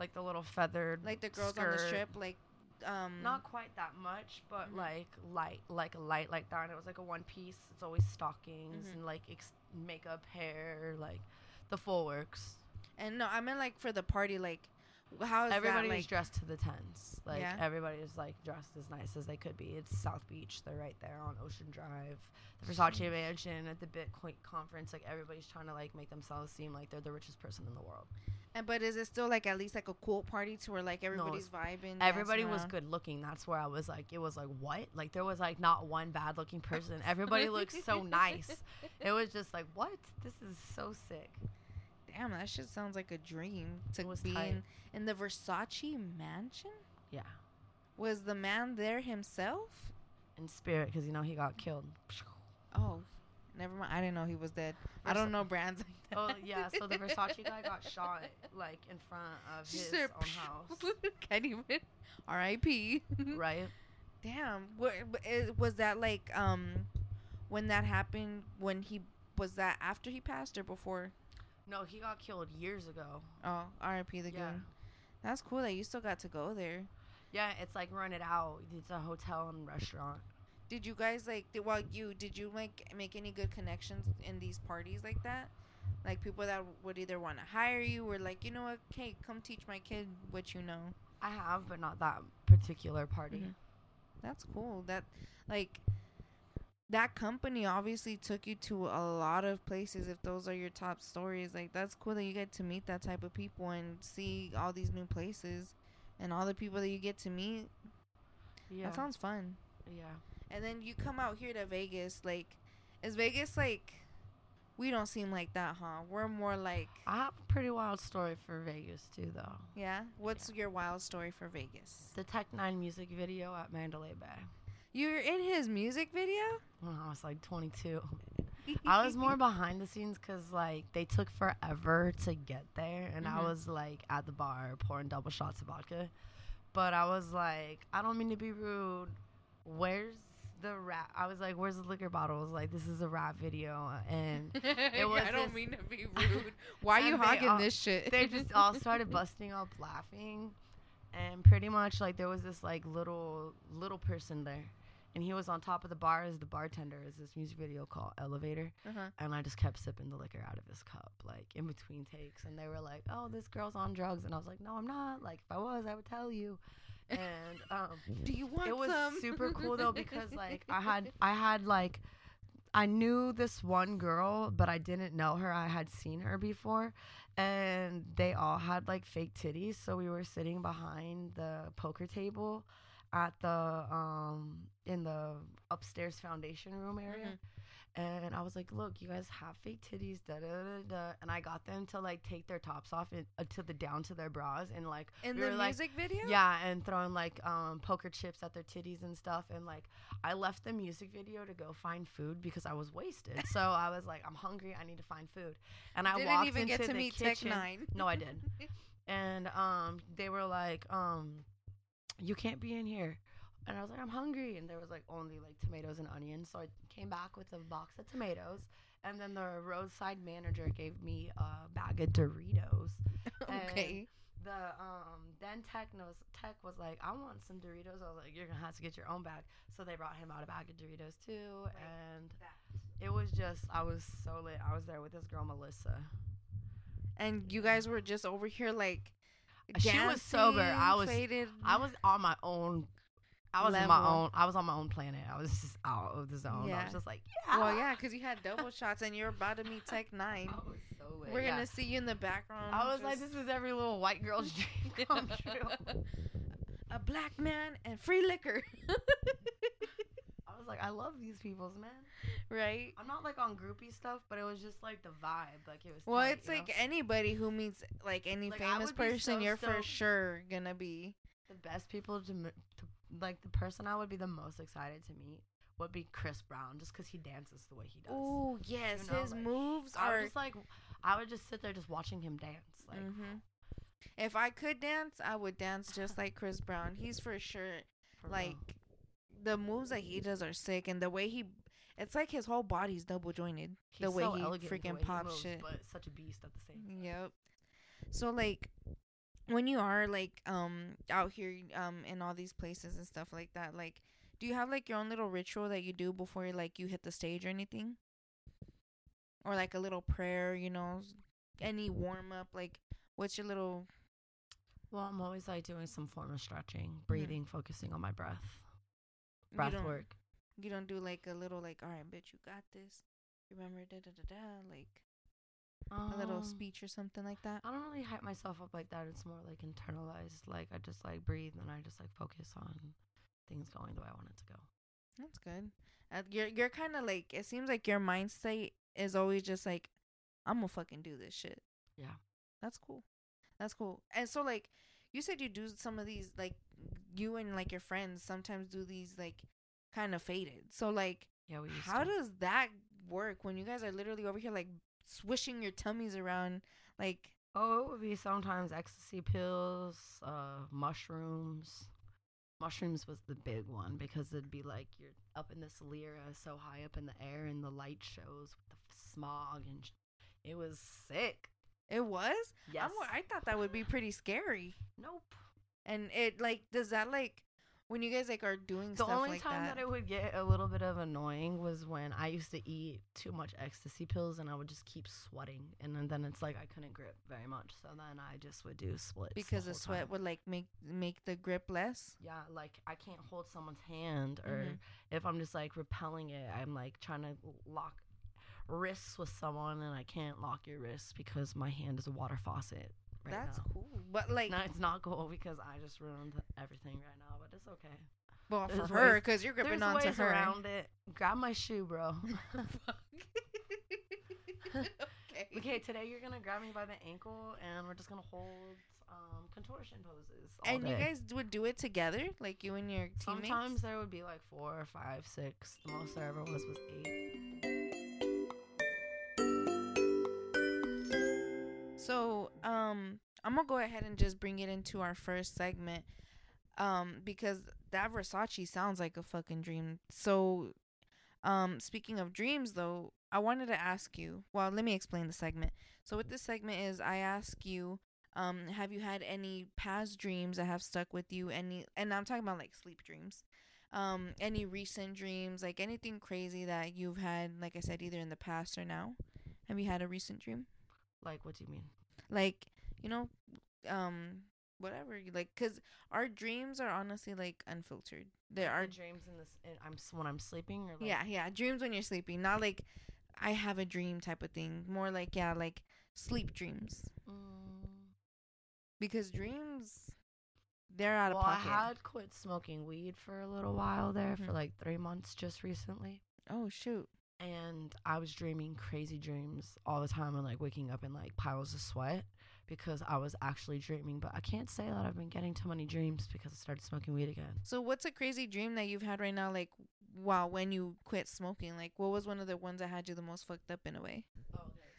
like the little feathered, like the girls on the strip, like um Not quite that much, but Mhm. like light, like light like that. And it was like a one piece. It's always stockings Mhm. and like ex- makeup, hair, like the full works. And no, I meant like for the party, like how is Everybody that like? dressed to the tens. Like Yeah? everybody is like dressed as nice as they could be. It's South Beach. They're right there on Ocean Drive. The Versace Sheesh. Mansion at the Bitcoin conference. Like everybody's trying to like make themselves seem like they're the richest person in the world. And but is it still like at least like a cool party to where like everybody's vibing? Everybody was around? good looking. That's where I was like, it was like what? Like there was like not one bad looking person. Everybody looked so [LAUGHS] nice. It was just like what? This is so sick. Damn, that shit sounds like a dream to be in, in the Versace mansion. Yeah, Was the man there himself? in spirit because you know he got killed. Oh, never mind. I didn't know he was dead. I don't know brands like that. Oh yeah, so the [LAUGHS] Versace guy got shot like in front of his own house, Can't even. [LAUGHS] R.I.P. right? Damn. What, was that like um when that happened? When he was that after he passed or before? No, he got killed years ago. Oh, R.I.P. the Yeah. goon. That's cool that you still got to go there. Yeah, it's like run it out. It's a hotel and restaurant. Did you guys like? Did, well, you did you like make any good connections in these parties like that? Like people that would either want to hire you or like, you know what? Hey, come teach my kid what you know. I have, but not that particular party. Mhm. That's cool. That like that company obviously took you to a lot of places if those are your top stories. Like that's cool that you get to meet that type of people and see all these new places and all the people that you get to meet. Yeah, That sounds fun. yeah. And then you come out here to Vegas. Like, is Vegas like? We don't seem like that, huh? We're more like, I have a pretty wild story for Vegas too, though. yeah. What's your wild story for Vegas? The Tech N9ne music video at Mandalay Bay You're in his music video. when I was like 22. [LAUGHS] I was more behind the scenes because like they took forever to get there, and I Mhm. was like at the bar pouring double shots of vodka. But I was like, I don't mean to be rude. Where's the rap? I was like, where's the liquor bottles? Like this is a rap video, and [LAUGHS] it was I don't mean to be rude. Why [LAUGHS] are you hogging all- this shit? they just [LAUGHS] all started busting up laughing and pretty much like there was this like little little person there and he was on top of the bar as the bartender is this music video called elevator Uh-huh. and i just kept sipping the liquor out of his cup like in between takes and they were like oh this girl's on drugs and i was like no i'm not like if i was i would tell you and um Do you want it was some? super cool though because like I had [LAUGHS] I had like I knew this one girl, but I didn't know her. I had seen her before, and they all had like fake titties. So we were sitting behind the poker table at the um in the upstairs foundation room area. Mhm. And I was like, "Look, you guys have fake titties, da da da da." And I got them to like take their tops off and uh, to the down to their bras, and like in we the were, like, music video. yeah, and throwing like um poker chips at their titties and stuff. And like I left the music video to go find food because I was wasted. so I was like, I'm hungry. I need to find food. And I Didn't walked even into get to meet Tech. Nine. No, I did. [LAUGHS] And um, they were like, um, you can't be in here. And I was like, I'm hungry. And there was like only like tomatoes and onions. So I came back with a box of tomatoes. And then the roadside manager gave me a bag of Doritos. [LAUGHS] okay. The um then Tech knows Tech was like, I want some Doritos. I was like, You're gonna have to get your own bag. So they brought him out a bag of Doritos too, and it was just I was so lit. I was there with this girl Melissa. And you guys were just over here like. Dancing, She was sober. I was- faded. I was on my own I was in my own. I was on my own planet. I was [LAUGHS] just out of the zone. I was just like, yeah. Well, yeah, because you had double shots and you're about to meet Tech [LAUGHS] Nine. I was so lit. We're yeah. gonna see you in the background. I was like, this is every little white girl's [LAUGHS] dream come true. a black man and free liquor. I was like, I love these people's man. right. I'm not like on groupie stuff, but it was just like the vibe. Like it was. Well, tight, it's you know? like anybody who meets like any Like, famous person, so you're for sure gonna be. the best people to, to like the person I would be the most excited to meet would be Chris Brown, just because he dances the way he does. Oh yes, You know, his like, moves I are. just like, I would just sit there just watching him dance. Like, Mhm. If I could dance, I would dance just like Chris Brown. He's for sure for real. like the moves that he does are sick, and the way he, it's like his whole body's double jointed. He's the way so he freaking pops shit. but such a beast at the same. time. Yep. So like when you are like um out here um in all these places and stuff like that, like do you have like your own little ritual that you do before like you hit the stage or anything? Or like a little prayer, you know, any warm up like what's your little Well, I'm always like doing some form of stretching, breathing, focusing on my breath, you breath don't, work. You don't do like a little like all right, bitch, you got this. Remember da da da da like a little Um, speech or something like that. I don't really hype myself up like that. It's more like internalized. Like I just like breathe and I just like focus on things going the way I want it to go. That's good. Uh, you're you're kind of like it seems like your mindset is always just like I'm gonna fucking do this shit. Yeah. That's cool. That's cool. And so like you said you do some of these like you and like your friends sometimes do these like kind of faded. So like Yeah, we used how to. does that work when you guys are literally over here like swishing your tummies around like Oh, it would be sometimes ecstasy pills, uh, mushrooms. Mushrooms was the big one because it'd be like you're up in this lyra, so high up in the air, and the light shows with the smog, and sh- it was sick. it was? Yes. I'm, I thought that would be pretty scary. nope. And it like does that like when you guys like are doing The only like time that. it would get a little bit of annoying was when I used to eat too much ecstasy pills and I would just keep sweating, and then, then it's like I couldn't grip very much. So then I just would do splits because the whole sweat time. would like make make the grip less. Yeah, like I can't hold someone's hand, or Mhm. if I'm just like repelling it, I'm like trying to lock wrists with someone, and I can't lock your wrists because my hand is a water faucet. Right That's now. cool. But like, No, it's not cool because I just ruined everything right now, but it's okay. well, for her, because you're gripping There's onto ways her. around it. Grab my shoe, bro. [LAUGHS] okay. [LAUGHS] okay, today you're gonna grab me by the ankle, and we're just gonna hold um, contortion poses. All And you guys would do it together, like you and your teammates. Sometimes there would be like four or five, six. The most there ever was was eight. So, um, I'm gonna go ahead and just bring it into our first segment, um, because that Versace sounds like a fucking dream. So, um, speaking of dreams, though, I wanted to ask you. Well, let me explain the segment. So, what this segment is, I ask you, um, have you had any past dreams that have stuck with you? Any, and I'm talking about like sleep dreams. Um, any recent dreams, like anything crazy that you've had, like I said, either in the past or now. Have you had a recent dream? Like, what do you mean? like you know um whatever you like because our dreams are honestly like unfiltered there are dreams in this? In, I'm when I'm sleeping, or like, yeah yeah dreams when you're sleeping not like i have a dream type of thing more like yeah like sleep dreams Mm, because dreams they're out well, of pocket I had quit smoking weed for a little while there, for Mhm. like three months, just recently. oh shoot and I was dreaming crazy dreams all the time and like waking up in like piles of sweat because I was actually dreaming. But I can't say that I've been getting too many dreams because I started smoking weed again. so what's a crazy dream that you've had right now like wow when you quit smoking like what was one of the ones that had you the most fucked up in a way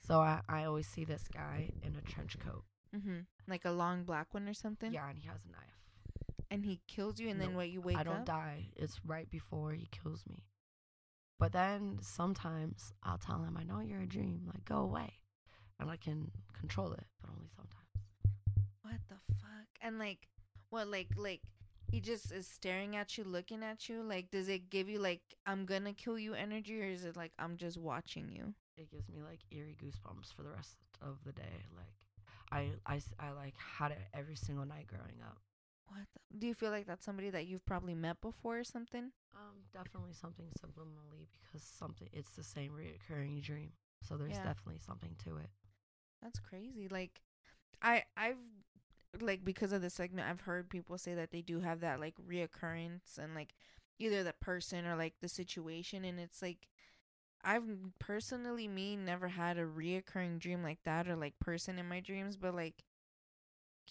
So I, I always see this guy in a trench coat. mm-hmm like a long black one or something Yeah, and he has a knife. and he kills you and then what you wake up. I don't up die. It's right before he kills me. But then sometimes I'll tell him, I know you're a dream. Like, go away. And I can control it, but only sometimes. What the fuck? And like, what like like he just is staring at you, looking at you. Like, does it give you like I'm gonna kill you energy, or is it like I'm just watching you? it gives me like eerie goosebumps for the rest of the day. Like I I, I like had it every single night growing up. What? The, do you feel like that's somebody that you've probably met before or something? Um, definitely something subliminally because something it's the same reoccurring dream. So there's Yeah. definitely something to it. That's crazy. Like, I I've like because of the segment, I've heard people say that they do have that like reoccurrence and like either the person or like the situation, and it's like I've personally me never had a reoccurring dream like that or like person in my dreams, but like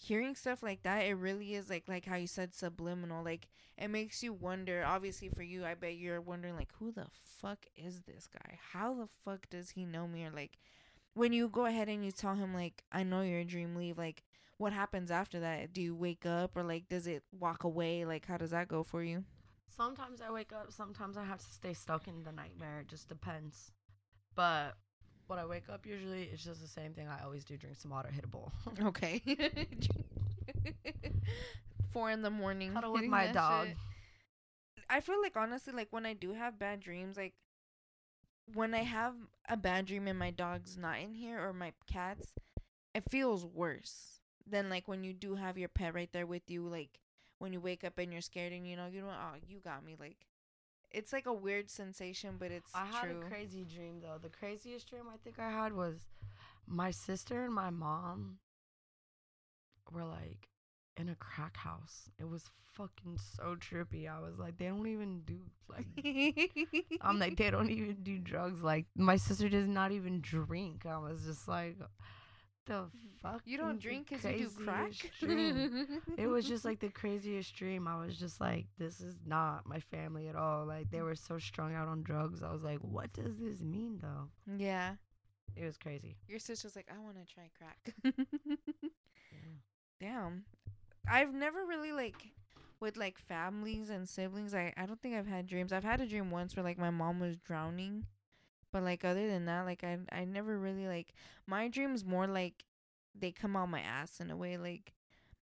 hearing stuff like that it really is like like how you said subliminal like it makes you wonder obviously for you i bet you're wondering like who the fuck is this guy how the fuck does he know me or like when you go ahead and you tell him like i know you're a dream leave like what happens after that do you wake up or like does it walk away like how does that go for you Sometimes I wake up, sometimes I have to stay stuck in the nightmare. It just depends. But when I wake up, usually it's just the same thing I always do drink some water, hit a bowl. [LAUGHS] okay [LAUGHS] four in the morning Cuddle with my dog. shit. I feel like honestly, like when I do have bad dreams, like when I have a bad dream and my dog's not in here or my cat's, it feels worse than like when you do have your pet right there with you. Like when you wake up and you're scared and you know you know oh you got me. Like it's like a weird sensation, but it's I had true. a crazy dream though. The craziest dream I think I had was my sister and my mom were like in a crack house. It was fucking so trippy. I was like, they don't even do like [LAUGHS] I'm like, they don't even do drugs. Like my sister does not even drink. I was just like, the mm-hmm. fuck. you don't drink because you do crack. [LAUGHS] it was just like the [LAUGHS] craziest dream. I was just like, this is not my family at all. Like they were so strung out on drugs. I was like, what does this mean though? yeah. It was crazy. Your sister's like, I want to try crack. [LAUGHS] Damn. I've never really like with like families and siblings. I I don't think I've had dreams. I've had a dream once where like my mom was drowning, but like other than that, like I I never really like my dreams more like they come out my ass in a way like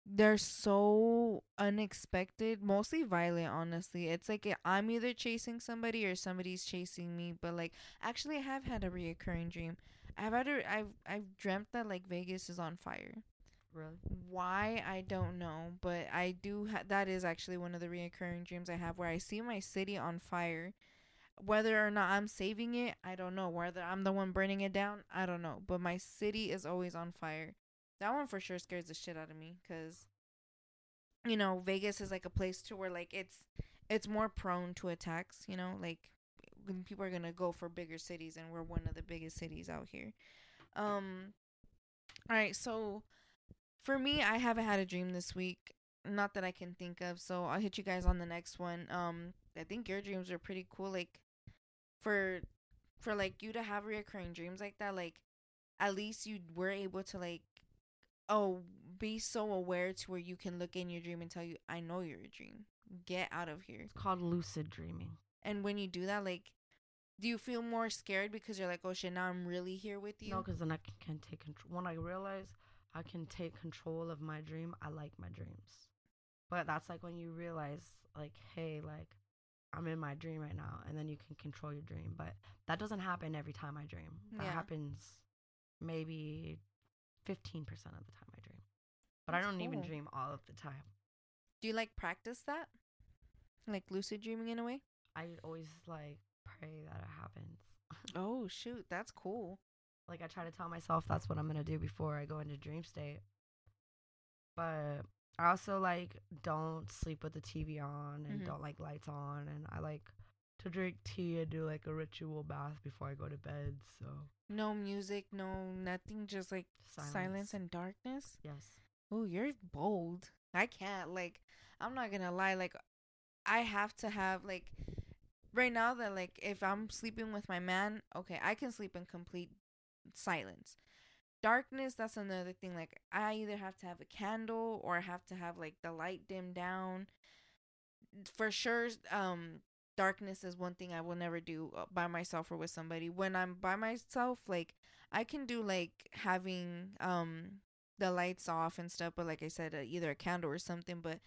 they're so unexpected mostly violent honestly it's like eh, i'm either chasing somebody or somebody's chasing me but like actually i have had a reoccurring dream i've had a, i've i've dreamt that like vegas is on fire Really? why I don't know, but I do. Ha- that is actually one of the reoccurring dreams I have, where I see my city on fire. Whether or not I'm saving it, I don't know. Whether I'm the one burning it down, I don't know. But my city is always on fire. That one for sure scares the shit out of me, cause you know Vegas is like a place to where like it's it's more prone to attacks. You know, like when people are gonna go for bigger cities, and we're one of the biggest cities out here. Um. All right, so for me, I haven't had a dream this week. Not that I can think of. So I'll hit you guys on the next one. Um, I think your dreams are pretty cool. Like, for for like you to have reoccurring dreams like that, like at least you were able to like, oh, be so aware to where you can look in your dream and tell you, I know you're a dream. Get out of here. It's called lucid dreaming. And when you do that, like, do you feel more scared because you're like, oh shit, now I'm really here with you? No, because then I can, can take control. When I realize I can take control of my dream, I like my dreams. But that's like when you realize, like, hey, like, I'm in my dream right now, and then you can control your dream. But that doesn't happen every time I dream. That Yeah. happens maybe 15% of the time I dream. But I don't even dream all of the time. Do you like practice that? Like lucid dreaming in a way? I always like pray that it happens. [LAUGHS] Oh shoot, that's cool. like I try to tell myself that's what I'm gonna do before I go into dream state. But I also like don't sleep with the TV on and Mhm. don't like lights on and I like to drink tea and do like a ritual bath before I go to bed. So No music, no nothing, just like silence, Silence. and darkness. yes. Oh, you're bold. I can't like I'm not gonna lie, like I have to have like right now that like if I'm sleeping with my man, okay, I can sleep in complete silence. Darkness, that's another thing. Like I either have to have a candle or I have to have like the light dimmed down. For sure, um darkness is one thing I will never do uh, by myself or with somebody. When I'm by myself, like I can do like having um the lights off and stuff, but like I said, uh, either a candle or something. But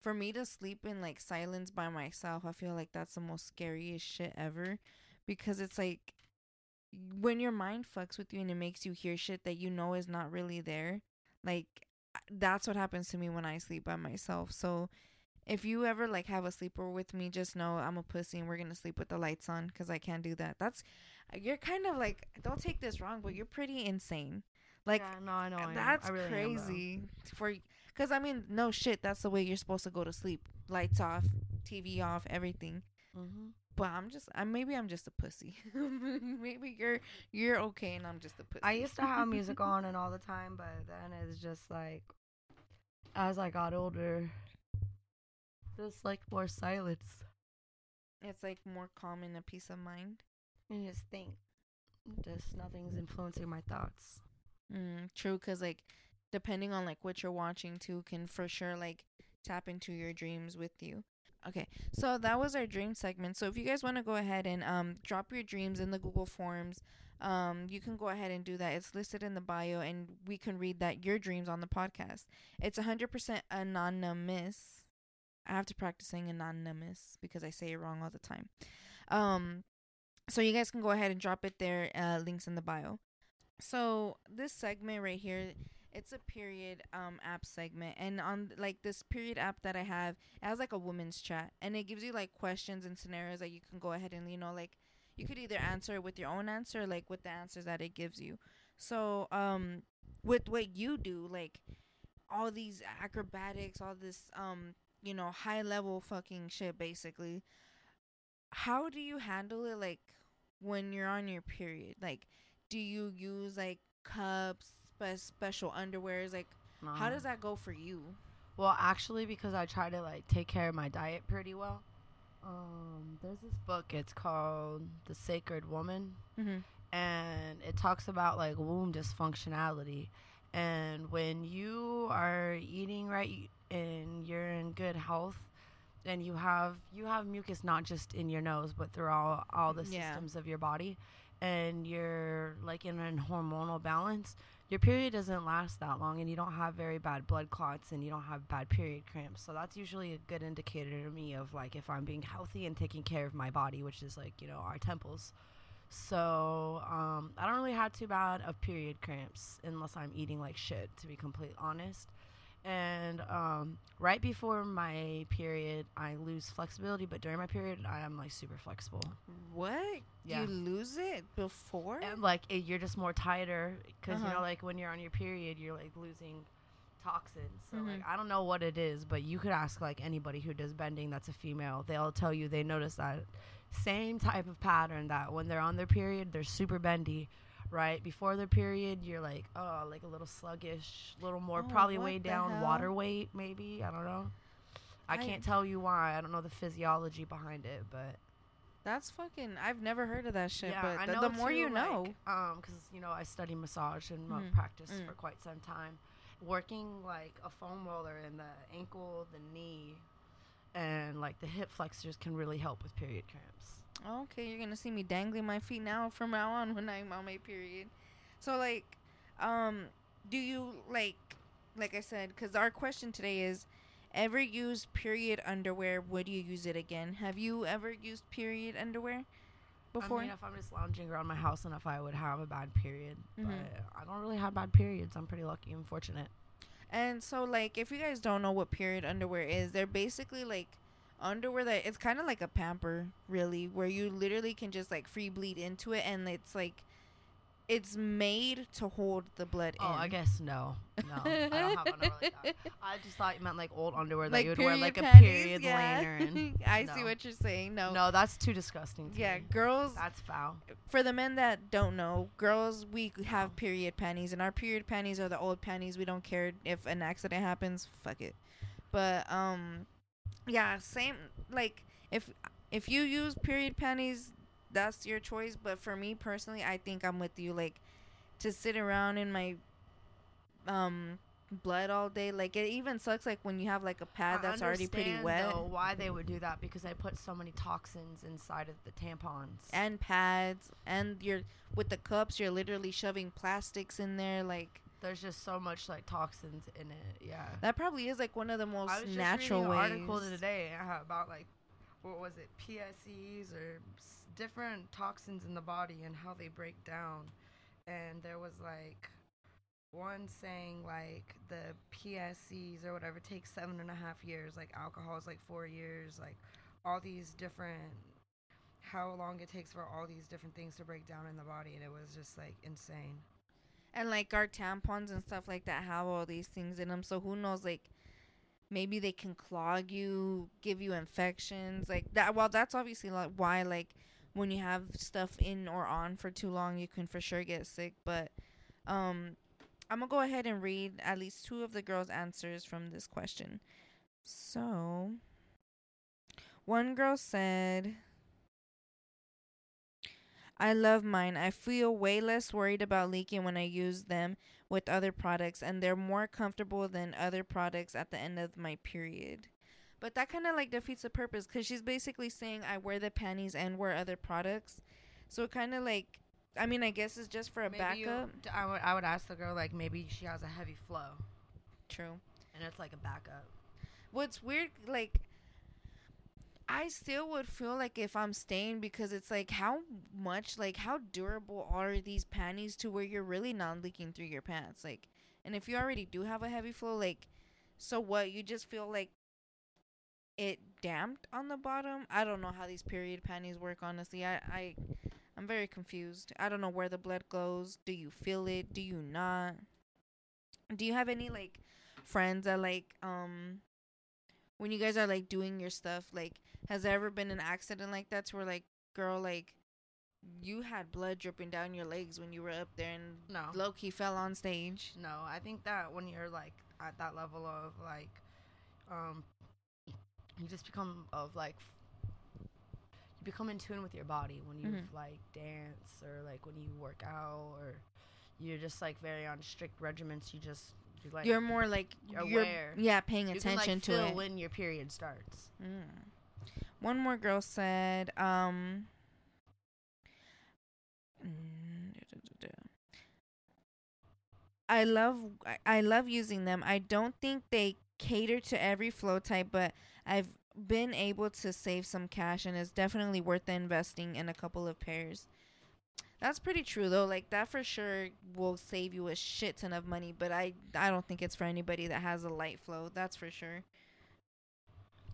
for me to sleep in like silence by myself, I feel like that's the most scariest shit ever because it's like when your mind fucks with you and it makes you hear shit that you know is not really there. Like that's what happens to me when I sleep by myself. So if you ever like have a sleeper with me, just know I'm a pussy and we're gonna sleep with the lights on because I can't do that. That's you're kind of like don't take this wrong, but you're pretty insane. Like yeah, no, I know. I that's really crazy for because I mean no shit. That's the way you're supposed to go to sleep. Lights off, TV off, everything. Mhm. But I'm just I maybe I'm just a pussy. [LAUGHS] maybe you're you're okay and I'm just a pussy. I used to have music [LAUGHS] on and all the time, but then it's just like as I got older, just like more silence It's like more calm and a peace of mind. and just think. Just nothing's influencing my thoughts. Mm, true, cause like depending on like what you're watching too, can for sure like tap into your dreams with you. Okay, so that was our dream segment. So if you guys want to go ahead and um drop your dreams in the Google Forms, um you can go ahead and do that. It's listed in the bio, and we can read that your dreams on the podcast. It's 100% anonymous. I have to practice saying anonymous because I say it wrong all the time. Um, so you guys can go ahead and drop it there. Uh, links in the bio. So this segment right here, it's a period um app segment, and on like this period app that I have, it has like a women's chat, and it gives you like questions and scenarios that you can go ahead and you know like you could either answer with your own answer, like with the answers that it gives you. So um with what you do, like all these acrobatics, all this um you know high level fucking shit, basically. How do you handle it, like when you're on your period, like? do you use like cups, spe- special underwears? Like, how does that go for you? Well, actually, because I try to like take care of my diet pretty well. Um, there's this book. It's called The Sacred Woman, Mm-hmm. and it talks about like womb dysfunctionality. And when you are eating right and you're in good health, and you have you have mucus not just in your nose but throughout all the Yeah. systems of your body, and you're like in a hormonal balance, your period doesn't last that long and you don't have very bad blood clots and you don't have bad period cramps. So that's usually a good indicator to me of like if I'm being healthy and taking care of my body, which is like, you know, our temples. So, um, I don't really have too bad of period cramps unless I'm eating like shit, to be completely honest. And um, right before my period, I lose flexibility, but during my period, I am like super flexible. What? Yeah. You lose it before? And like it, you're just more tighter because you Uh-huh. know, like when you're on your period, you're like losing toxins. So like Mhm. I don't know what it is, but you could ask like anybody who does bending that's a female. They'll tell you they notice that same type of pattern that when they're on their period, they're super bendy. Right before their period, you're like, oh, like a little sluggish, a little more, Oh, probably way down hell? water weight, maybe. I don't know. I, I- can't tell you why. I don't know the physiology behind it, but That's fucking. I've never heard of that shit. yeah, but I the, know the more too, you know. um, because you know I study massage and practice mm. for quite some time. Working like a foam roller in the ankle, the knee, and like the hip flexors can really help with period cramps. Okay, you're gonna see me dangling my feet now from now on when I'm on my period. So like, um, do you like, like I said, because our question today is, ever use period underwear? Would you use it again? Have you ever used period underwear before? I mean, if I'm just lounging around my house and if I would have a bad period, Mhm. but I don't really have bad periods. I'm pretty lucky and fortunate. And so, like, if you guys don't know what period underwear is, they're basically like underwear that it's kind of like a pamper, really, where you literally can just like free bleed into it, and it's like it's made to hold the blood Oh, in. I guess no, no, I don't have [LAUGHS] underwear like that. I just thought you meant like old underwear that like you would wear like a period yeah. liner. And, [LAUGHS] I see what you're saying. No, no, that's too disgusting. To yeah, me. girls. that's foul. For the men that don't know, girls we have period panties, and our period panties are the old panties. We don't care if an accident happens. Fuck it. But um, yeah, same. Like if if you use period panties, that's your choice. But for me personally, I think I'm with you. Like to sit around in my um blood all day. Like it even sucks. Like when you have like a pad that's already pretty wet. Though, why they would do that? Because they put so many toxins inside of the tampons. and pads and you're with the cups you're literally shoving plastics in there like There's just so much like toxins in it. Yeah. that probably is like one of the most I was just natural reading ways an article today uh, about like what was it PSEs or s- different toxins in the body and how they break down, and there was like one saying like the PSCs or whatever takes seven and a half years, like alcohol is like four years, like all these different how long it takes for all these different things to break down in the body and it was just like insane. And like our tampons and stuff like that have all these things in them. So who knows? Like maybe they can clog you, give you infections, like that. Well, that's obviously like why like when you have stuff in or on for too long, you can for sure get sick. But um, I'm gonna go ahead and read at least two of the girls' answers from this question. So, one girl said. I love mine. I feel way less worried about leaking when I use them with other products, and they're more comfortable than other products at the end of my period. But that kind of like defeats the purpose because she's basically saying I wear the panties and wear other products. So it kind of like, I mean, I guess it's just for a Maybe you- backup. d- I would I would ask the girl like maybe she has a heavy flow True. and it's like a backup. What's weird, like, I still would feel like if I'm staying because it's like how much, like, how durable are these panties to where you're really not leaking through your pants, like, and if you already do have a heavy flow, like, so what? You just feel like it damped on the bottom. I don't know how these period panties work. Honestly, I, I, I'm very confused. I don't know where the blood goes. Do you feel it? Do you not? Do you have any like friends that like um when you guys are like doing your stuff, like has there ever been an accident like that to where like girl like you had blood dripping down your legs when you were up there and No. Loki fell on stage? No, I think that when you're like at that level of like, um, you just become of like, you become in tune with your body when you Mhm. like dance or like when you work out or you're just like very on strict regiments. You just you like you're more like you're you're aware. yeah paying you attention can, like, to feel it. when your period starts. Mm. One more girl said, um, mm. I love I- I love using them. I don't think they cater to every flow type, but I've been able to save some cash and it's definitely worth the investing in a couple of pairs. That's pretty true though. Like that for sure will save you a shit ton of money, but I I don't think it's for anybody that has a light flow. That's for sure.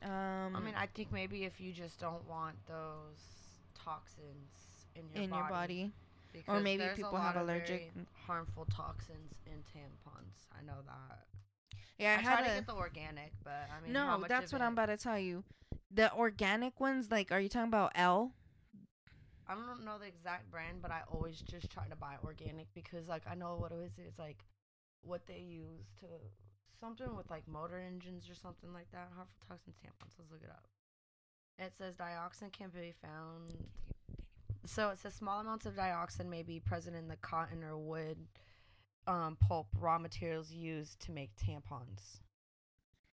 Um I mean, I think maybe if you just don't want those toxins in your in body, your body. because maybe people have allergic- harmful toxins in tampons. I know that. Yeah, I, I, had try to get the organic, but I mean, how no. That's what I'm about to tell you. The organic ones, like, are you talking about L? I don't know the exact brand, but I always just try to buy organic because, like, I know what it is. It's like what they use to something with like motor engines or something like that. Harmful toxins tampons. Let's look it up. It says dioxin can be found. So it says small amounts of dioxin may be present in the cotton or wood um, pulp raw materials used to make tampons.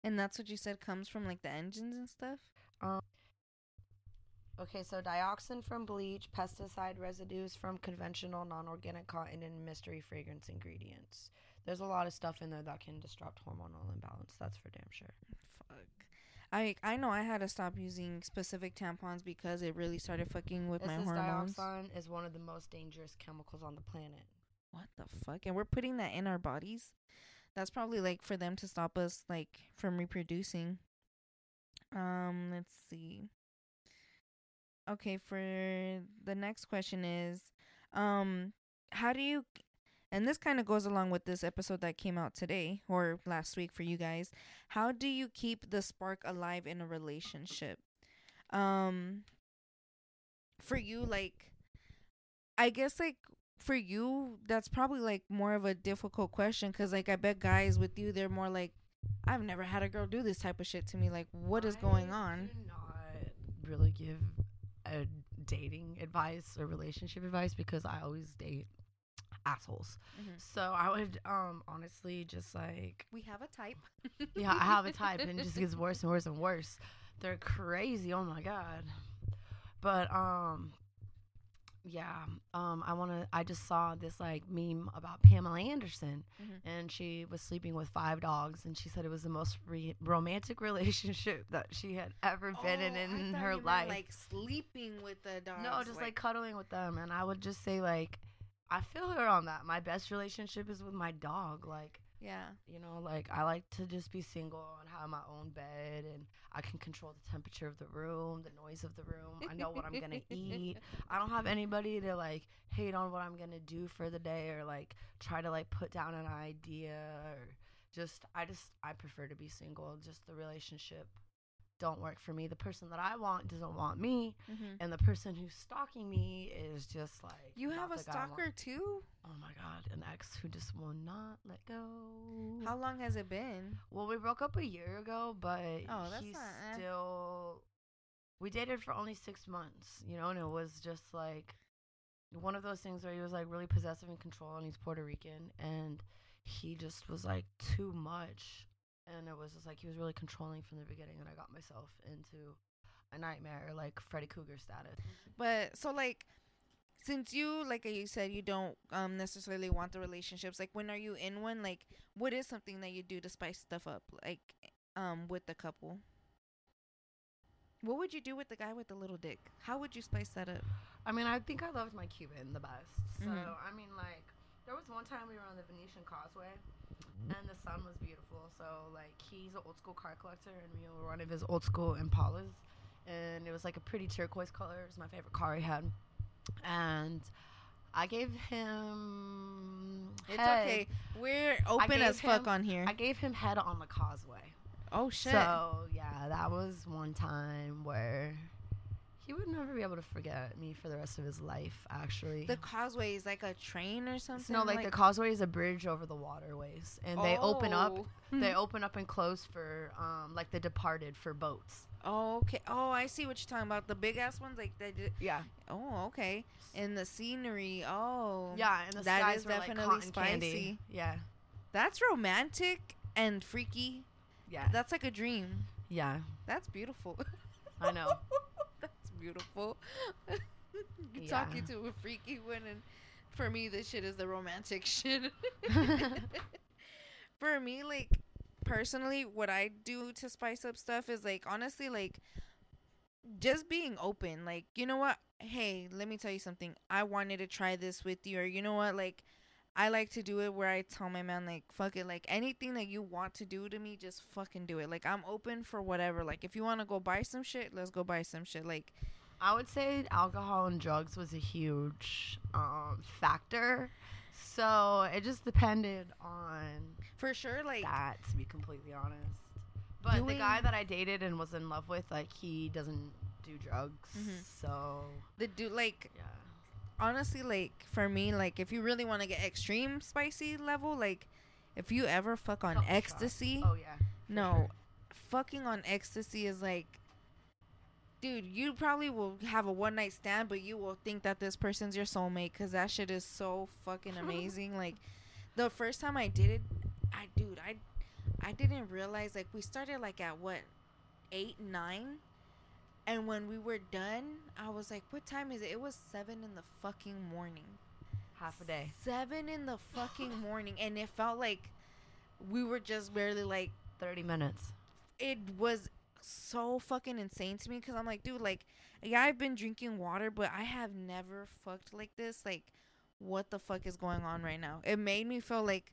And that's what you said comes from like the engines and stuff. Okay, so dioxin from bleach, pesticide residues from conventional non-organic cotton, and mystery fragrance ingredients. There's a lot of stuff in there that can disrupt hormonal imbalance. That's for damn sure. Fuck. I I know I had to stop using specific tampons because it really started fucking with It my says hormones. dioxin is one of the most dangerous chemicals on the planet. What the fuck? And we're putting that in our bodies. That's probably like for them to stop us like from reproducing. Um, let's see. Okay, for the next question is um how do you and this kind of goes along with this episode that came out today or last week for you guys. How do you keep the spark alive in a relationship? Um for you like I guess like for you that's probably like more of a difficult question cuz like I bet guys with you they're more like I've never had a girl do this type of shit to me like what is going on? do not really give a dating advice or relationship advice because I always date assholes. Mhm. So I would um honestly just like We have a type. yeah, I have a type and it just gets [LAUGHS] worse and worse and worse. They're crazy. Oh my god. But um yeah, um I want to I just saw this like meme about Pamela Anderson Mhm. and she was sleeping with five dogs and she said it was the most re- romantic [LAUGHS] relationship that she had ever been in Oh, in her you meant, life. like sleeping with the dogs. no, just like, cuddling with them and I would just say like I feel her on that. My best relationship is with my dog. Like, Yeah. you know, like I like to just be single and have my own bed and I can control the temperature of the room, the noise of the room. I know what I'm going [LAUGHS] to eat. I don't have anybody to like hate on what I'm going to do for the day or like try to like put down an idea or just I just I prefer to be single. Just the relationship don't work for me. The person that I want doesn't want me Mm-hmm. and the person who's stalking me is just like You have a the guy I want. stalker too? Oh my god, an ex who just will not let go. How long has it been? Well, we broke up a year ago, but Oh, that's he's not- eh. still. We dated for only six months, you know, and it was just like one of those things where he was like really possessive and control, and he's Puerto Rican, and he just was like too much, and it was just like he was really controlling from the beginning, and I got myself into a nightmare, like Freddy Cougar status. But so like since you like you said you don't um necessarily want the relationships like when are you in one like what is something that you do to spice stuff up like um with the couple what would you do with the guy with the little dick how would you spice that up I mean, I think I loved my Cuban the best. So, Mhm. I mean, like, there was one time we were on the Venetian Causeway, Mm-hmm. and the sun was beautiful. So, like, he's an old school car collector, and we were one of his old school Impalas, and it was like a pretty turquoise color. It was my favorite car he had, and I gave him. it's head- okay we're open as fuck on here I gave him head on the causeway. oh shit So yeah, that was one time where he would never be able to forget me for the rest of his life. Actually, the causeway is like a train or something no, like, the causeway is a bridge over the waterways, and they open up. Oh. [LAUGHS] They open up and close for um like the departed for boats. oh okay oh i see what you're talking about the big ass ones like they did Yeah, oh okay and the scenery oh yeah, and the That skies is were definitely like cotton candy. Yeah, That's romantic and freaky. yeah, That's like a dream. yeah. That's beautiful. I know. [LAUGHS] Beautiful. [LAUGHS] You're Yeah. talking to a freaky one, and for me, this shit is the romantic [LAUGHS] shit. [LAUGHS] for me, like personally, what I do to spice up stuff is like honestly, like just being open. Like, you know what? Hey, let me tell you something. I wanted to try this with you, or you know what? Like, I like to do it where I tell my man, like, fuck it. Like, anything that you want to do to me, just fucking do it. Like, I'm open for whatever. Like, if you want to go buy some shit, let's go buy some shit. Like, I would say alcohol and drugs was a huge um, factor. So it just depended on for sure, like, that, to be completely honest. But the guy that I dated and was in love with, like, he doesn't do drugs. Mhm. So, the dude, like, yeah. Honestly, like for me, like if you really want to get extreme spicy level, like if you ever fuck on ecstasy, Oh, yeah. no, sure. fucking on ecstasy is like, dude, you probably will have a one night stand, but you will think that this person's your soulmate because that shit is so fucking [LAUGHS] amazing. like the first time I did it, I dude, I I didn't realize like we started like at what eight nine. And when we were done, I was like, "What time is it?" It was seven in the fucking morning. Half a day. Seven in the fucking [LAUGHS] morning, and it felt like we were just barely like 30 minutes. it was so fucking insane to me because I'm like, dude, like, yeah, I've been drinking water, but I have never fucked like this. Like, what the fuck is going on right now? It made me feel like,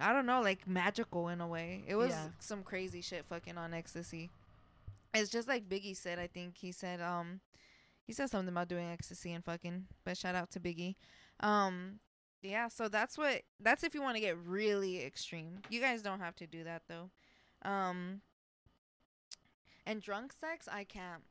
I don't know, like magical in a way. It was Yeah. some crazy shit fucking on ecstasy. It's just like Biggie said. I think he said, um, he said something about doing ecstasy and fucking. But shout out to Biggie. Um, yeah. So that's what. That's if you want to get really extreme. You guys don't have to do that though. Um, and drunk sex, I can't.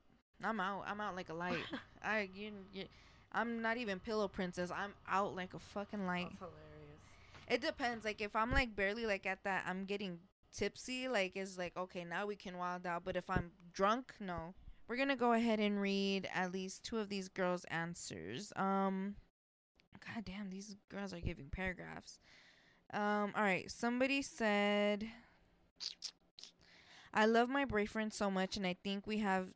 I'm out. I'm out like a light. [LAUGHS] I you, you I'm not even pillow princess. I'm out like a fucking light. That's hilarious. It depends. Like if I'm like barely like at that, I'm getting tipsy. Like is like okay, now we can wild out. But if I'm drunk, no. We're gonna go ahead and read at least two of these girls' answers. Um, god damn, these girls are giving paragraphs. Um, all right. Somebody said, "I love my boyfriend so much, and I think we have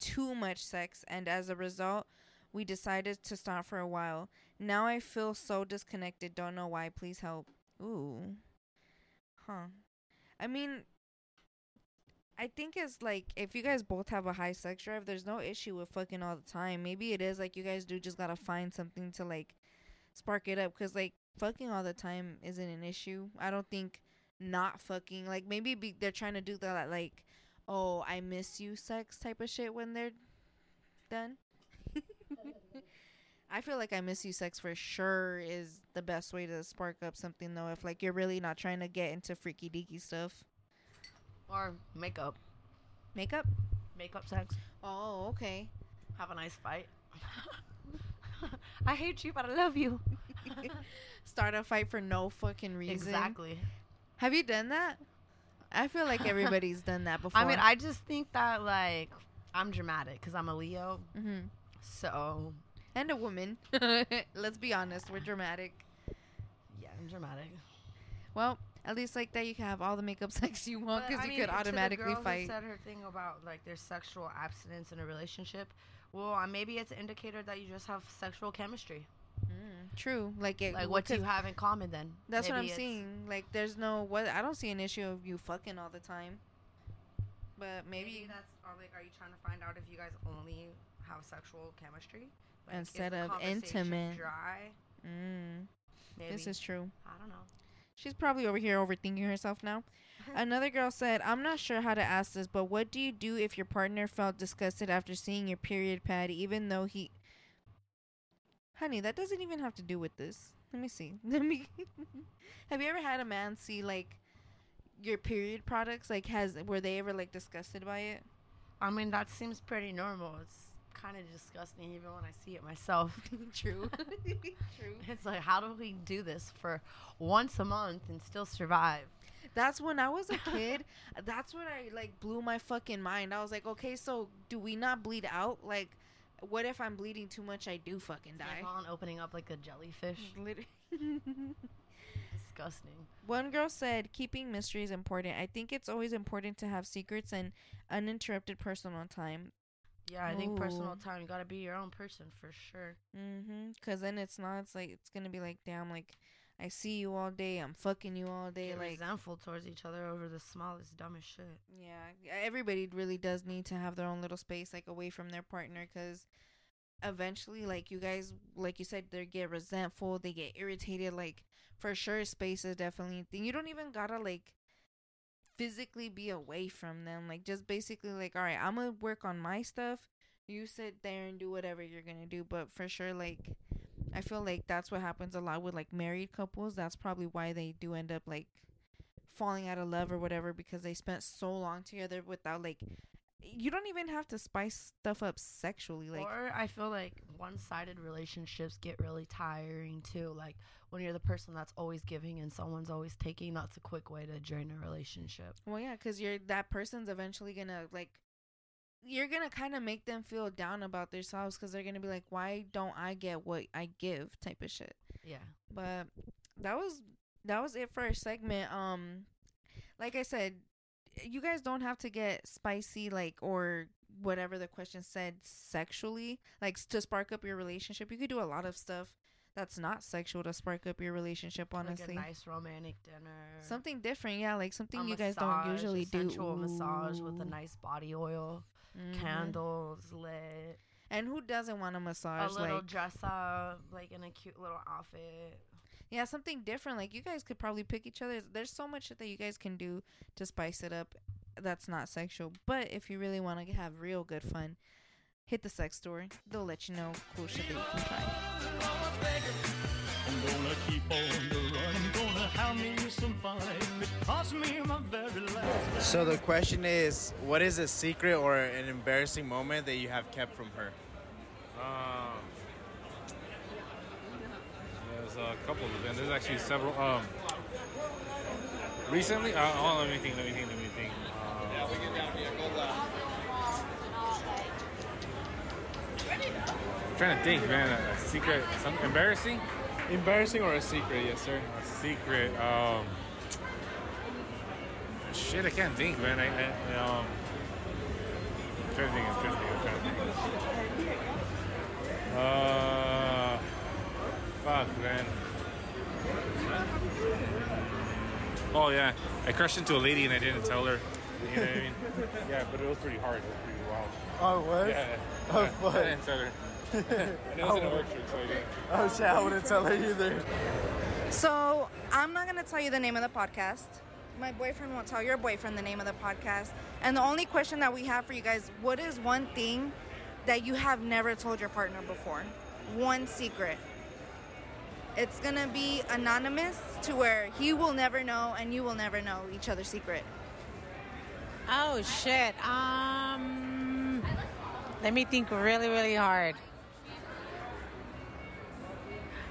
too much sex, and as a result." We decided to stop for a while. Now I feel so disconnected. Don't know why. Please help. Ooh. Huh. I mean, I think it's like if you guys both have a high sex drive, there's no issue with fucking all the time. Maybe it is like you guys do just gotta find something to like spark it up because like fucking all the time isn't an issue. I don't think not fucking like maybe be, they're trying to do that like oh I miss you sex type of shit when they're done. [LAUGHS] I feel like I miss you sex for sure is the best way to spark up something though if like you're really not trying to get into freaky deaky stuff. Or makeup. Makeup? Makeup sex. Oh, okay. Have a nice fight. [LAUGHS] I hate you, but I love you. [LAUGHS] Start a fight for no fucking reason. Exactly. Have you done that? I feel like everybody's done that before. [LAUGHS] I mean, I just think that like I'm dramatic because I'm a Leo. hmm So and a woman. [LAUGHS] Let's be honest, we're dramatic. yeah, I'm dramatic. Well, at least like that, you can have all the makeup [LAUGHS] sex you want because you mean, could automatically fight. said her thing about like there's sexual abstinence in a relationship. Well, uh, maybe it's an indicator that you just have sexual chemistry. Mm, true. Like it. Like, what do you have in common then? That's what I'm Maybe seeing. Like, there's no what. I don't see an issue of you fucking all the time. But Maybe, maybe, that's or like, are you trying to find out if you guys only have sexual chemistry Instead of intimate. Dry. mm, Maybe. this is true. I don't know. She's probably over here overthinking herself now. [LAUGHS] Another girl said, I'm not sure how to ask this, but what do you do if your partner felt disgusted after seeing your period pad, even though he. Honey, that doesn't even have to do with this. Let me see. [LAUGHS] Let me. [LAUGHS] have you ever had a man see, like, your period products? Like, has. Were they ever, like, disgusted by it? I mean, that seems pretty normal. It's kind of disgusting even when I see it myself. [LAUGHS] True. [LAUGHS] True. It's like, how do we do this for once a month and still survive? That's when I was a [LAUGHS] kid. that's when I like blew my fucking mind. I was like, okay, so do we not bleed out? Like, what if I'm bleeding too much? I do fucking die. Like on opening up like a jellyfish. Disgusting. One girl said, keeping mystery is important. I think it's always important to have secrets and uninterrupted personal time. Yeah, I think personal time. You gotta be your own person for sure. Mm-hmm. Cause then it's not. It's like it's gonna be like, damn, like I see you all day. I'm fucking you all day. Get like, resentful towards each other over the smallest, dumbest shit. Yeah, everybody really does need to have their own little space, like away from their partner, because eventually, like you guys, like you said, they get resentful, they get irritated. Like for sure, space is definitely a thing. You don't even gotta like physically be away from them. Like just basically, like, all right, I'm gonna work on my stuff. You sit there and do whatever you're gonna do, but for sure, like. I feel like that's what happens a lot with like married couples. That's probably why they do end up like falling out of love or whatever because they spent so long together without like you don't even have to spice stuff up sexually like or I feel like one-sided relationships get really tiring too. Like when you're the person that's always giving and someone's always taking, that's a quick way to drain a relationship. well yeah because you're that person's eventually gonna like you're gonna kind of make them feel down about themselves because they're gonna be like why don't i get what i give type of shit Yeah. but that was that was it for our segment um like i said you guys don't have to get spicy like or whatever the question said sexually like to spark up your relationship you could do a lot of stuff that's not sexual to spark up your relationship honestly Like a nice romantic dinner. something different yeah like something a you guys don't massage, usually do sensual massage with a nice body oil, Mhm. candles lit, and who doesn't want a massage a little like dress up, like in a cute little outfit. Yeah something different like you guys could probably pick each other there's so much shit that you guys can do to spice it up that's not sexual but if you really want to have real good fun hit the sex store they'll let you know cool shit that you can try I'm gonna keep on the run. I'm gonna have me some fun. It cost me my very last. So the question is, what is a secret or an embarrassing moment that you have kept from her? Um, there's a couple of them. There's actually several. Um, recently, uh, oh, let me think. Let me think. Let me think. Um, I'm trying to think, man. A, a secret, something embarrassing. Embarrassing or a secret, yes, sir. A secret. Um, shit, I can't think, man. I, I um, I'm trying to think. I'm trying to think. I'm trying to think. Uh, fuck, man. Oh yeah, I crashed into a lady and I didn't tell her. You know what I mean? [LAUGHS] Yeah, but it was pretty hard. It was pretty wild. Oh, what? Yeah. Oh, yeah. fuck. I didn't tell her. I know it's in a oh. work so I guess. Oh shit, I wouldn't tell her either. So I'm not gonna tell you the name of the podcast. My boyfriend won't tell your boyfriend the name of the podcast. And the only question that we have for you guys: What is one thing that you have never told your partner before? One secret. It's gonna be anonymous to where he will never know and you will never know each other's secret. Oh shit. Um let me think really, really hard.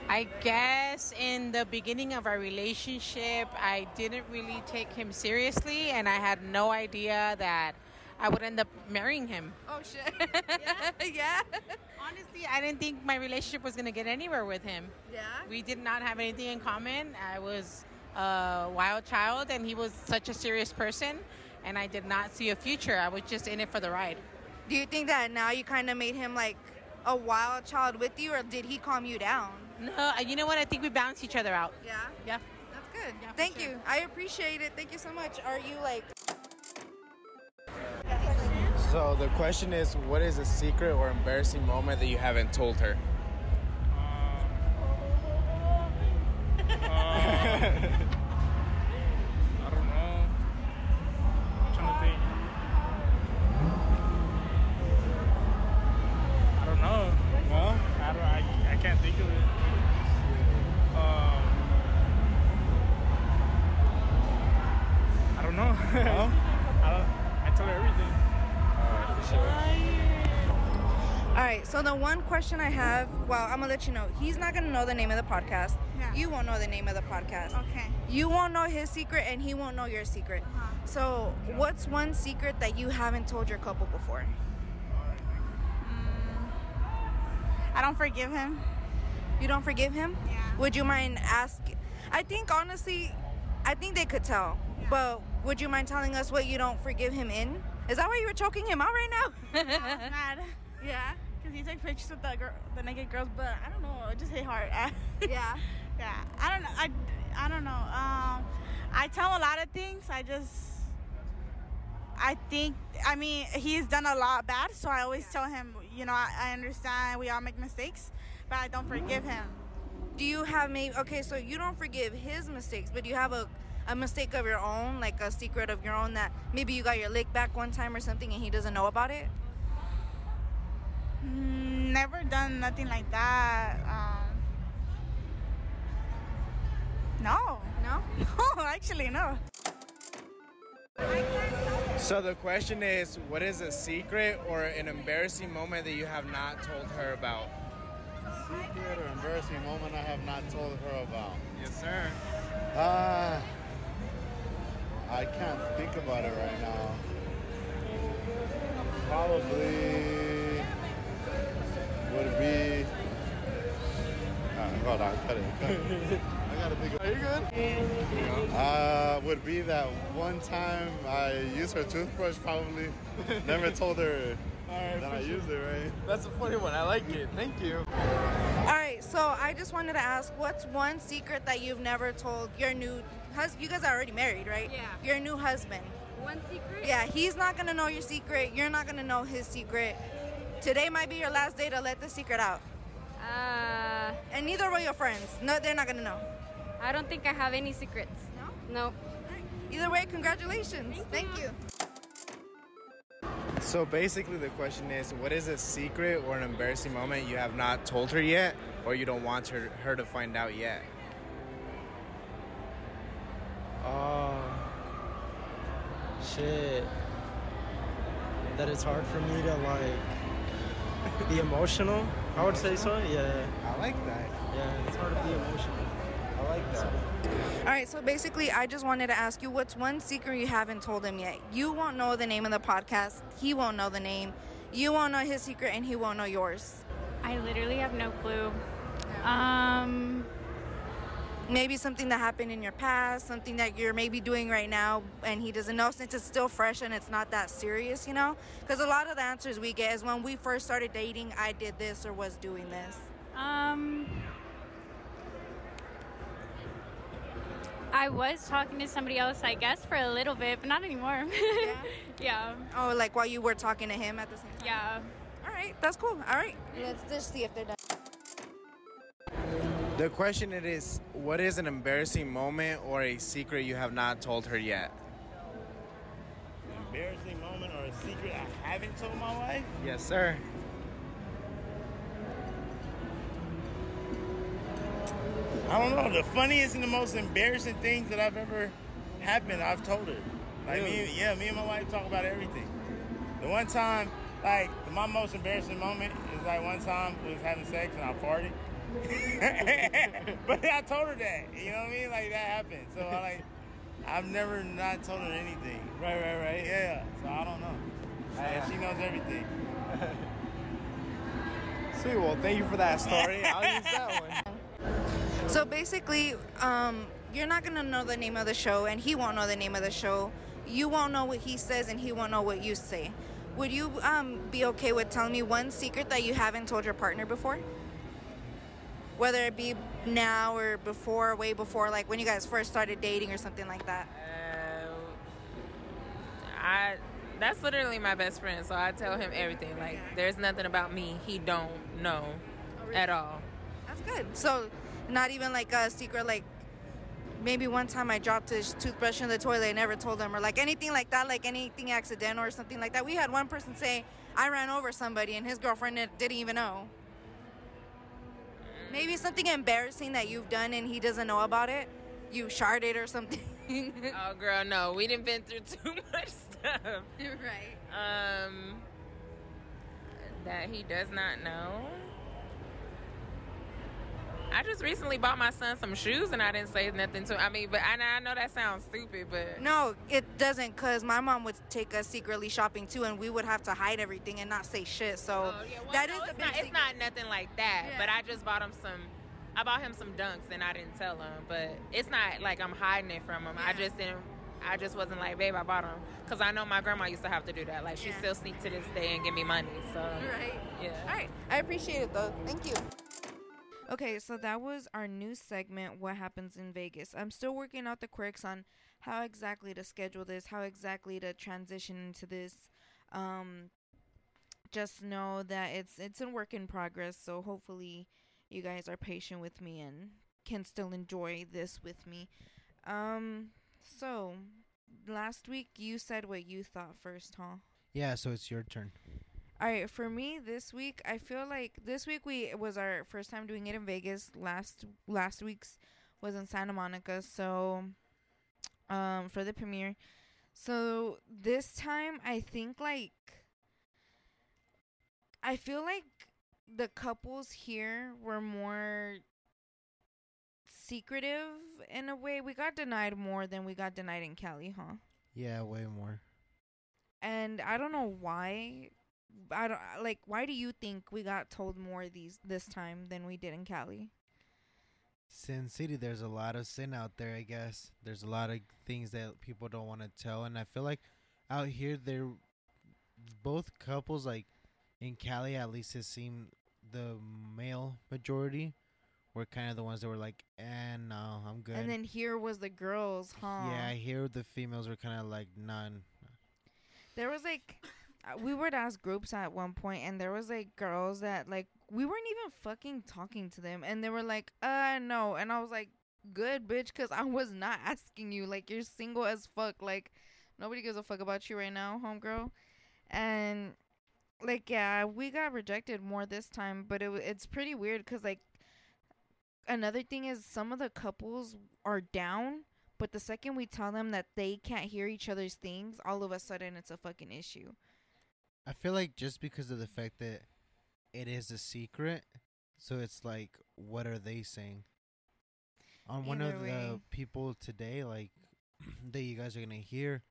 I guess in the beginning of our relationship, I didn't really take him seriously, and I had no idea that I would end up marrying him. Oh shit. [LAUGHS] yeah. yeah. Honestly, I didn't think my relationship was going to get anywhere with him. Yeah. We did not have anything in common. I was a wild child, and he was such a serious person, and I did not see a future. I was just in it for the ride. Do you think that now you kind of made him like a wild child with you, or did he calm you down? No, uh, you know what? I think we balance each other out. Yeah. Yeah. That's good. Yeah, Thank sure. you. I appreciate it. Thank you so much. Are you like So the question is, what is a secret or embarrassing moment that you haven't told her? I don't know. I'm trying to think. I don't know. I can't think of it. Um I don't know. No? I tell her everything. All right, so the one question I have, well, I'm gonna let you know. He's not gonna know the name of the podcast. Yeah. You won't know the name of the podcast. Okay. You won't know his secret, and he won't know your secret. Uh-huh. So, what's one secret that you haven't told your couple before? I don't forgive him. You don't forgive him? Yeah. Would you mind ask? I think honestly, I think they could tell. But would you mind telling us what you don't forgive him in? Is that why you were choking him out right now? [LAUGHS] I was mad yeah. because he took pictures with the girl, the naked girls, but I don't know. It just hit hard. [LAUGHS] Yeah. yeah. I don't know. I, I don't know. Um, I tell him a lot of things. I just. I think, I mean, he's done a lot bad, so I always tell him, you know, I, I understand we all make mistakes, but I don't forgive him. Do you have maybe okay? So you don't forgive his mistakes, but you have a a mistake of your own, like a secret of your own that maybe you got your lick back one time or something, and he doesn't know about it. Mm, Never done nothing like that. Um, no. No. [LAUGHS] No, actually, no. So the question is, what is a secret or an embarrassing moment that you have not told her about? Secret or embarrassing moment I have not told her about. Yes, sir. Uh, I can't think about it right now. Probably would be. Uh, hold on, cut it. Cut it. I gotta think. Are you good? Uh, would be that one time I used her toothbrush. Probably never [LAUGHS] told her that I used it. Right. That's a funny one. I like it. Thank you. All right. So I just wanted to ask, what's one secret that you've never told your new husband? You guys are already married, right? Yeah. Your new husband. One secret? Yeah, he's not gonna know your secret. You're not gonna know his secret. Today might be your last day to let the secret out. Uh, And neither will your friends. No, they're not gonna know. I don't think I have any secrets. No? No. Either way, congratulations. Thank, you. So basically, the question is, what is a secret or an embarrassing moment you have not told her yet, or you don't want her, her to find out yet? Oh, shit. That it's hard for me to like be emotional. I would say so. Yeah. I like that. Yeah, it's hard to be emotional. I like that. All right, so basically, I just wanted to ask you what's one secret you haven't told him yet? You won't know the name of the podcast. He won't know the name. You won't know his secret, and he won't know yours. I literally have no clue. Um, Maybe something that happened in your past, something that you're maybe doing right now, and he doesn't know since it's still fresh and it's not that serious, you know? Because a lot of the answers we get is when we first started dating, I did this or was doing this. um, I was talking to somebody else, I guess, for a little bit, but not anymore. [LAUGHS] Yeah? yeah. Oh, like while you were talking to him at the same time? Yeah. All right, that's cool. All right, let's just see if they're done. The question it is, what is an embarrassing moment or a secret you have not told her yet? Embarrassing moment or a secret I haven't told my wife? Yes, sir. I don't know. The funniest and the most embarrassing things that I've ever happened, I've told her. Like me, yeah, me and my wife talk about everything. The one time, like my most embarrassing moment is like one time we was having sex and I farted. [LAUGHS] but I told her that. You know what I mean? Like that happened. So I like I've never not told her anything. Right, right, right. Yeah. So I don't know. Yeah, she knows everything. [LAUGHS] Sweet. Well, thank you for that story. I'll use that one. So basically, um, you're not gonna know the name of the show, and he won't know the name of the show. You won't know what he says, and he won't know what you say. Would you um, be okay with telling me one secret that you haven't told your partner before? Whether it be now or before, way before, like when you guys first started dating or something like that. Uh, I that's literally my best friend, so I tell him everything. Like there's nothing about me he don't know at all. That's good. So, not even like a secret, like maybe one time I dropped his toothbrush in the toilet and never told him, or like anything like that, like anything accidental or something like that. We had one person say, I ran over somebody and his girlfriend didn't even know. Maybe something embarrassing that you've done and he doesn't know about it. You sharded or something. [LAUGHS] oh girl, no, we didn't been through too [LAUGHS] much stuff. right. Um that he does not know. I just recently bought my son some shoes and I didn't say nothing to him. I mean, but I, I know that sounds stupid, but No, it doesn't, cause my mom would take us secretly shopping too, and we would have to hide everything and not say shit. So oh, that is Oh, no, a it's big not, secret. it's not nothing like that. But I just bought him some. I bought him some dunks and I didn't tell him. But it's not like I'm hiding it from him. I just didn't. I just wasn't like, babe, I bought them because I know my grandma used to have to do that. Like she Yeah. still sneak to this day and give me money. So Right. yeah. All right. I appreciate it though. Thank you. Okay, so that was our new segment, What Happens in Vegas. I'm still working out the quirks on how exactly to schedule this, how exactly to transition into this. Um, just know that it's it's a work in progress, so hopefully you guys are patient with me and can still enjoy this with me. Um, so last week you said what you thought first, huh? Yeah, so it's your turn. All right, for me this week, I feel like this week we it was our first time doing it in Vegas. Last last week's was in Santa Monica, so um for the premiere. So this time I think like I feel like the couples here were more secretive in a way. We got denied more than we got denied in Cali, huh? Yeah, way more. and I don't know why. I don't like. Why do you think we got told more these this time than we did in Cali? Sin City, there's a lot of sin out there. I guess there's a lot of things that people don't want to tell, and I feel like out here, they're both couples. Like in Cali, at least it seemed the male majority were kind of the ones that were like, "Eh, no, I'm good." And then here was the girls, huh? yeah, here the females were kind of like none. There was like, we would ask groups at one point, and there was like girls that like we weren't even fucking talking to them, and they were like, "Uh, no," and I was like, "Good, bitch," because I was not [LAUGHS] asking you. Like, you're single as fuck. Like, nobody gives a fuck about you right now, homegirl. And like, yeah, we got rejected more this time, but it it's pretty weird because like another thing is some of the couples are down but the second we tell them that they can't hear each other's things, all of a sudden it's a fucking issue. I feel like just because of the fact that it is a secret, so it's like, what are they saying? On one Either of the people today, like [CLEARS THROAT] that you guys are gonna hear,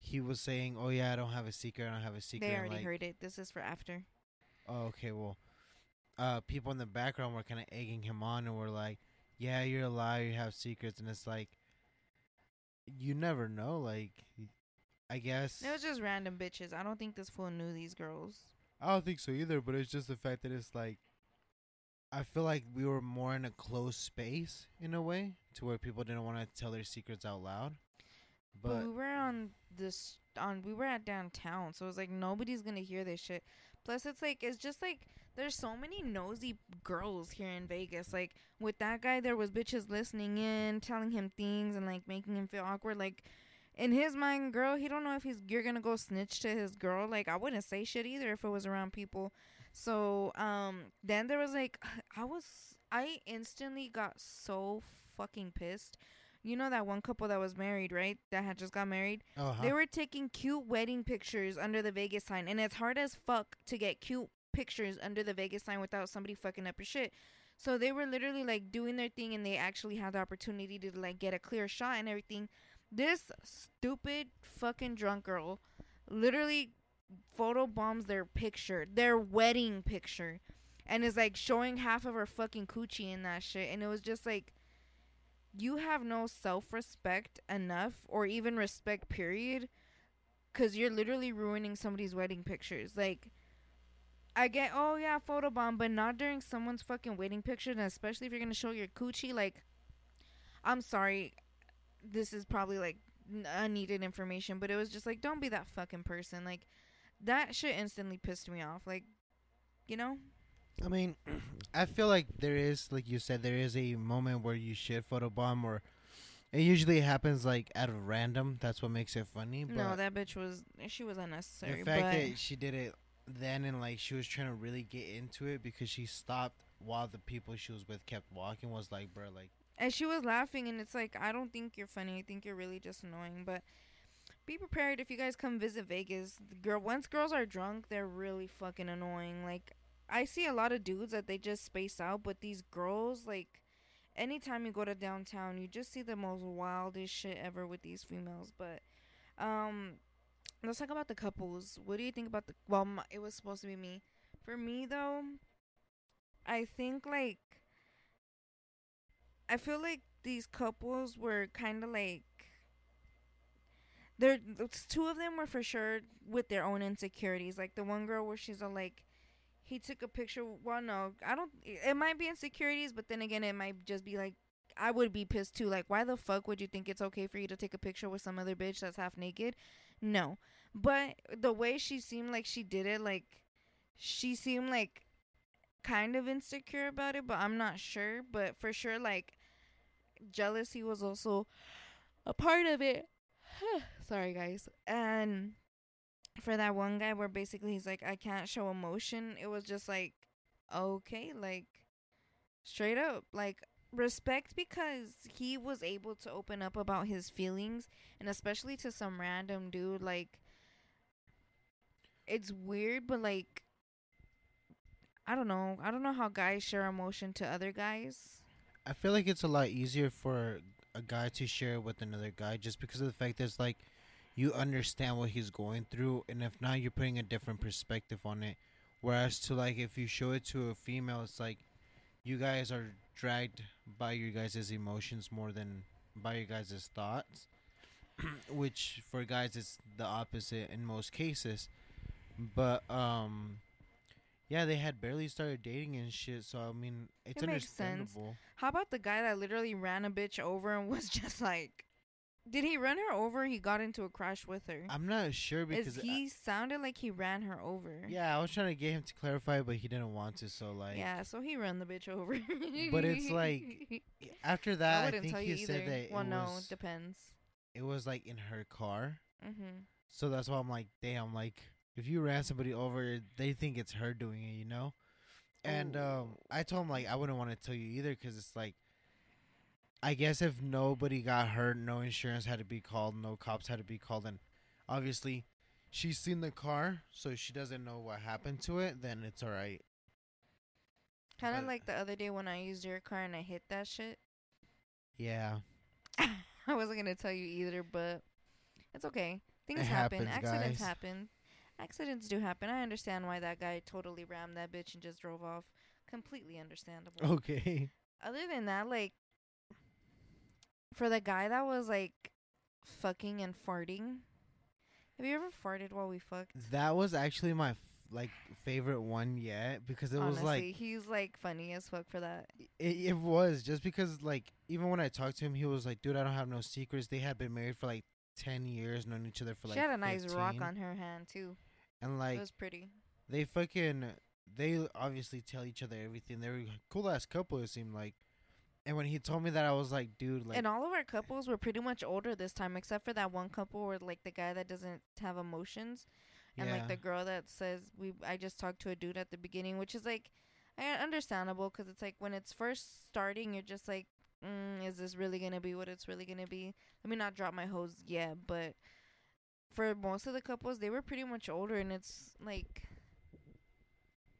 he was saying, "Oh yeah, I don't have a secret. I don't have a secret." They already like, heard it. This is for after. Oh, okay. Well, uh, people in the background were kind of egging him on, and were like, "Yeah, you're a liar. You have secrets." And it's like, you never know. Like, I guess It was just random bitches. I don't think this fool knew these girls. I don't think so either, but it's just the fact that it's like I feel like we were more in a closed space in a way to where people didn't want to tell their secrets out loud. But But we were on this on we were at downtown, so it was like nobody's gonna hear this shit. Plus, it's like it's just like there's so many nosy girls here in Vegas. Like with that guy, there was bitches listening in, telling him things, and like making him feel awkward. Like in his mind, girl, he don't know if he's you're gonna go snitch to his girl. Like I wouldn't say shit either if it was around people. So um, then there was like [SIGHS] I was I instantly got so fucking pissed. You know that one couple that was married, right? That had just got married. Uh-huh. They were taking cute wedding pictures under the Vegas sign, and it's hard as fuck to get cute pictures under the Vegas sign without somebody fucking up your shit. So they were literally like doing their thing, and they actually had the opportunity to like get a clear shot and everything. This stupid fucking drunk girl literally photo bombs their picture, their wedding picture, and is like showing half of her fucking coochie in that shit. And it was just like, you have no self respect enough, or even respect, period, because you're literally ruining somebody's wedding pictures. Like, I get, oh yeah, photobomb, but not during someone's fucking wedding picture, and especially if you're gonna show your coochie. Like, I'm sorry, this is probably like unneeded uh, information, but it was just like, don't be that fucking person. Like, that shit instantly pissed me off. Like, you know? I mean, [CLEARS THROAT] I feel like there is, like you said, there is a moment where you should photobomb, or it usually happens like out of random. That's what makes it funny. But no, that bitch was she was unnecessary. the fact that she did it then and like she was trying to really get into it because she stopped while the people she was with kept walking was like, bro, like and she was laughing, and it's like I don't think you're funny. I think you're really just annoying. But be prepared if you guys come visit Vegas. Girl, once girls are drunk, they're really fucking annoying. Like I see a lot of dudes that they just space out, but these girls, like anytime you go to downtown, you just see the most wildest shit ever with these females. But um, let's talk about the couples. What do you think about the? Well, my, it was supposed to be me. For me though, I think like I feel like these couples were kind of like there. Two of them were for sure with their own insecurities. Like the one girl where she's all like, he took a picture. Well, no, I don't. It might be insecurities, but then again, it might just be like. I would be pissed too. Like, why the fuck would you think it's okay for you to take a picture with some other bitch that's half naked? No. But the way she seemed like she did it, like, she seemed like kind of insecure about it, but I'm not sure. But for sure, like, jealousy was also a part of it. [SIGHS] Sorry, guys. And for that one guy, where basically he's like, I can't show emotion, it was just like, okay, like, straight up, like, respect because he was able to open up about his feelings, and especially to some random dude, like, it's weird, but like, I don't know. I don't know how guys share emotion to other guys. I feel like it's a lot easier for a guy to share with another guy just because of the fact that it's like you understand what he's going through, and if not, you're putting a different perspective on it. Whereas to like if you show it to a female, it's like you guys are dragged by your guys' emotions more than by your guys' thoughts, [CLEARS THROAT] which for guys it's the opposite in most cases. But um, yeah, they had barely started dating and shit. So I mean, it's it makes sense. understandable. How about the guy that literally ran a bitch over and [LAUGHS] was just like, did he run her over? He got into a crash with her. I'm not sure because Is he sounded like he ran her over. Yeah, I was trying to get him to clarify, but he didn't want to. So like, Yeah, so he ran the bitch over. But it's [LAUGHS] like after that, I I, wouldn't think tell he you said either. that well, no, was depends. it was like in her car. Mhm. So that's why I'm like, damn, like if you ran somebody over, they think it's her doing it, you know. And um, I told him like I wouldn't want to tell you either because it's like, I guess if nobody got hurt, no insurance had to be called, no cops had to be called, and obviously she's seen the car, so she doesn't know what happened to it. Then it's all right. Kind of like the other day when I used your car and I hit that shit. Yeah. [LAUGHS] I wasn't gonna tell you either, but it's okay. Things It happen. happens, Accidents guys. happen. Accidents do happen. I understand why that guy totally rammed that bitch and just drove off. Completely understandable. Okay. Other than that, like for the guy that was like fucking and farting. Have you ever farted while we fucked? That was actually my f- like favorite one yet because it was like he's like funny as fuck for that. it, it was just because like even when I talked to him, he was like, "Dude, I don't have no secrets." They had been married for like ten years, known each other for like. she had a nice rock on her hand too. And like it was pretty. they fucking they obviously tell each other everything. They're a cool ass couple. It seemed like. And when he told me that, I was like, dude, like, and all of our couples were pretty much older this time, except for that one couple where like the guy that doesn't have emotions, and like the girl that says we. I just talked to a dude at the beginning, which is like, I understandable because it's like when it's first starting, you're just like, mm, is this really gonna be what it's really gonna be? Let me not drop my hose yet, but for most of the couples, they were pretty much older, and it's like,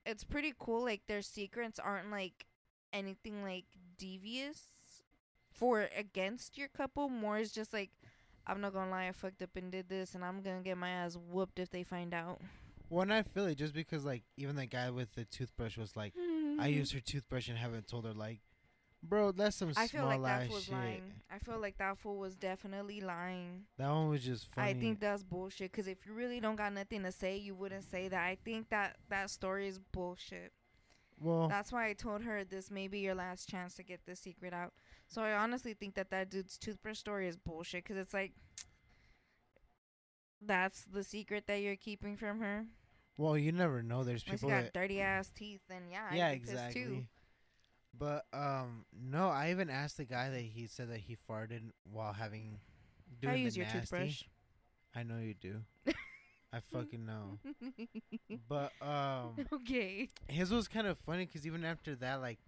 it's pretty cool. Like their secrets aren't like anything like devious for against your couple. More is just like, I'm not gonna lie, I fucked up and did this, and I'm gonna get my ass whooped if they find out. well, and I feel it just because like even the guy with the toothbrush was like, I used her toothbrush and haven't told her like, bro, that's some I feel small like that fool was shit. lying. I feel like that fool was definitely lying. That one was just funny. I think that's bullshit. Cause if you really don't got nothing to say, you wouldn't say that. I think that that story is bullshit. Well, That's why I told her this may be your last chance to get this secret out. So I honestly think that that dude's toothbrush story is bullshit. Cause it's like, that's the secret that you're keeping from her. well, you never know. There's Unless people you got that dirty ass teeth, and yeah, yeah, exactly. But um, no, I even asked the guy that he said that he farted while having. Doing I the use your nasty. toothbrush. I know you do. [LAUGHS] I fucking know. [LAUGHS] But um, okay. his was kind of funny because even after that, like,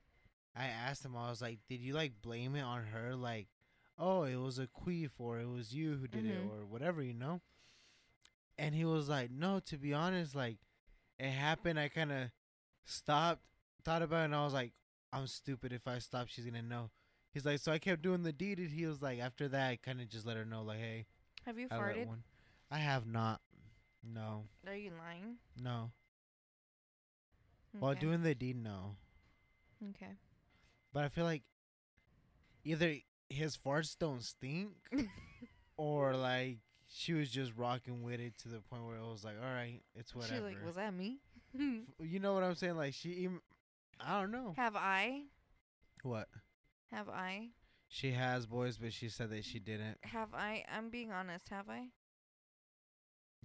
I asked him, I was like, "Did you like blame it on her? Like, oh, it was a queef, or it was you who did it, Mhm. or whatever, you know?" And he was like, "No, to be honest, like, it happened. I kind of stopped, thought about it, and I was like, I'm stupid. If I stop, she's gonna know." He's like, "So I kept doing the deed." And he was like, after that, I kind of just let her know, like, "Hey, Have you I let farted? one." I have not. No, Are you lying? no. While Okay. doing the deed, no. Okay. But I feel like either his farts don't stink, [LAUGHS] or like she was just rocking with it to the point where it was like, all right, it's She's whatever. like, was that me? you know what I'm saying? Like she, even, I don't know Have I? what Have I? she has boys, but she said that she didn't. Have I? I'm being honest. Have I?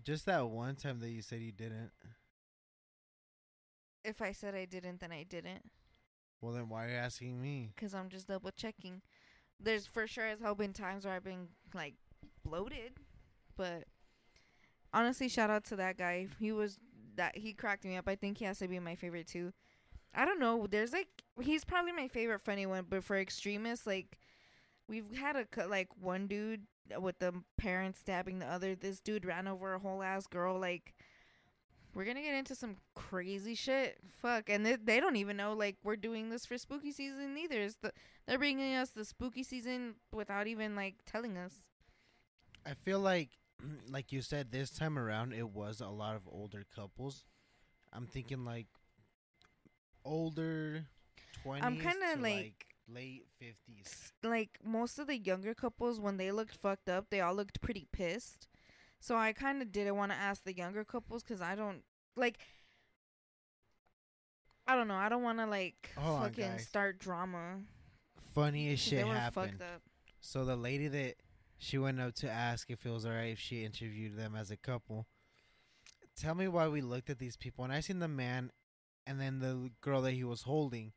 Just that one time that you said you didn't. If I said I didn't, then I didn't. Well, then why are you asking me? Cause I'm just double checking. There's for sure has hell been times where I've been like bloated, but honestly, shout out to that guy. He was that he cracked me up. I think he has to be my favorite too. I don't know. There's like he's probably my favorite funny one, but for extremists, like we've had a like one dude with the parents stabbing the other. This dude ran over a whole ass girl. Like we're gonna get into some crazy shit. Fuck, and they, they don't even know like we're doing this for spooky season either. It's the, they're bringing us the spooky season without even like telling us. I feel like, [CLEARS THROAT] like you said, this time around it was a lot of older couples. I'm thinking like older, 20s I'm kinda to, like- late 50s. like most of the younger couples when they looked fucked up they all looked pretty pissed so i kind of didn't want to ask the younger couples because i don't like i don't know i don't want to like Hold fucking guys. start drama Funniest shit they were happened. fucked up So the lady that she went up to ask if it was alright if she interviewed them as a couple. Tell me why we looked at these people and I seen the man and then the girl that he was holding.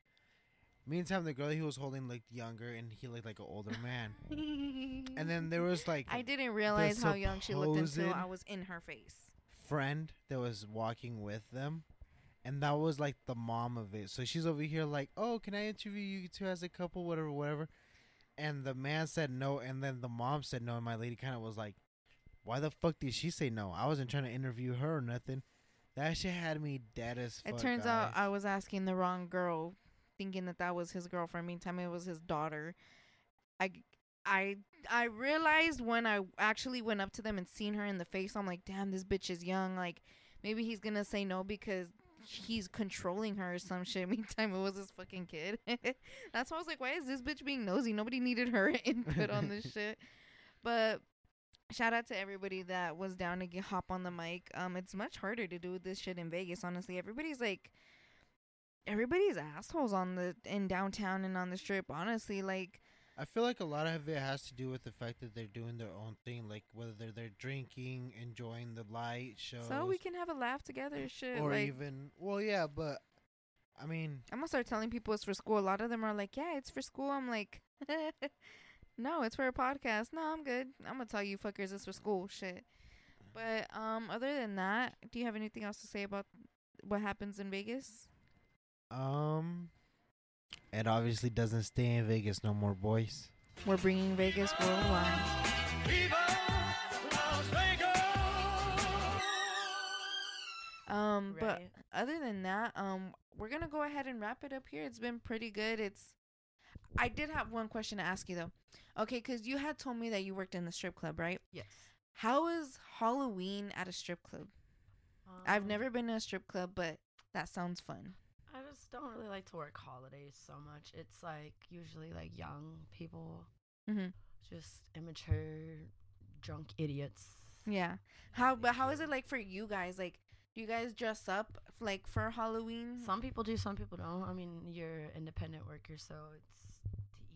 Meantime, the girl that he was holding looked younger and he looked like an older man. [LAUGHS] and then there was like i didn't realize how young she looked until i was in her face friend that was walking with them. And that was like the mom of it. So she's over here like, "Oh, can I interview you two as a couple, whatever, whatever." And the man said no, and then the mom said no, and my lady kind of was like, "Why the fuck did she say no? I wasn't trying to interview her or nothing." That shit had me dead as fuck. it turns guys. out i was asking the wrong girl thinking that that was his girlfriend. Meantime it was his daughter. I i i realized when i actually went up to them and seen her in the face i'm like damn this bitch is young. Like maybe he's gonna say no because he's controlling her or some [LAUGHS] shit. Meantime it was his fucking kid. [LAUGHS] That's why i was like why is this bitch being nosy? Nobody needed her [LAUGHS] input on this shit. But shout out to everybody that was down to get, hop on the mic um it's much harder to do this shit in vegas honestly everybody's like everybody's assholes on the in downtown and on the strip honestly like I feel like a lot of it has to do with the fact that they're doing their own thing, like whether they're, they're drinking, enjoying the light shows, So we can have a laugh together, shit. or like, even well, yeah, but I mean, I'm gonna start telling people it's for school. A lot of them are like, "Yeah, it's for school." I'm like, [LAUGHS] "No, it's for a podcast." No, I'm good. I'm gonna tell you fuckers it's for school. Shit. But um, other than that, do you have anything else to say about what happens in Vegas? um, it obviously doesn't stay in Vegas no more, boys. We're bringing Vegas worldwide. Um, but other than that, um, we're gonna go ahead and wrap it up here. It's been pretty good. It's, I did have one question to ask you though. Okay, because you had told me that you worked in the strip club, right? Yes. How is Halloween at a strip club? I've Um, never been to a strip club, but that sounds fun. I just don't really like to work holidays so much. It's like usually like young people, Mhm. just immature, drunk idiots. Yeah. How? But how is it like for you guys? Like, do you guys dress up like for Halloween? Some people do, some people don't. I mean, you're independent worker, so it's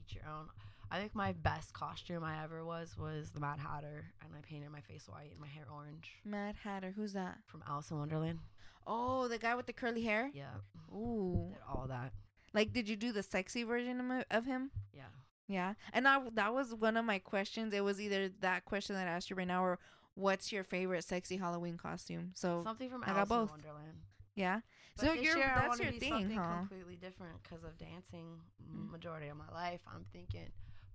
each your own. I think my best costume I ever was was the Mad Hatter, and I painted my face white and my hair orange. Mad Hatter. Who's that? From Alice in Wonderland. Oh, the guy with the curly hair. Yeah. Ooh. Did all that. Like, did you do the sexy version of, him? Yeah. Yeah. And I, that was one of my questions. It was either that question that I asked you right now or what's your favorite sexy Halloween costume? So Something from I got Alice in. Wonderland. Yeah. But so this you're year I that's wanna your be thing, something huh? Completely different because of dancing. m- mm. Majority of my life, I'm thinking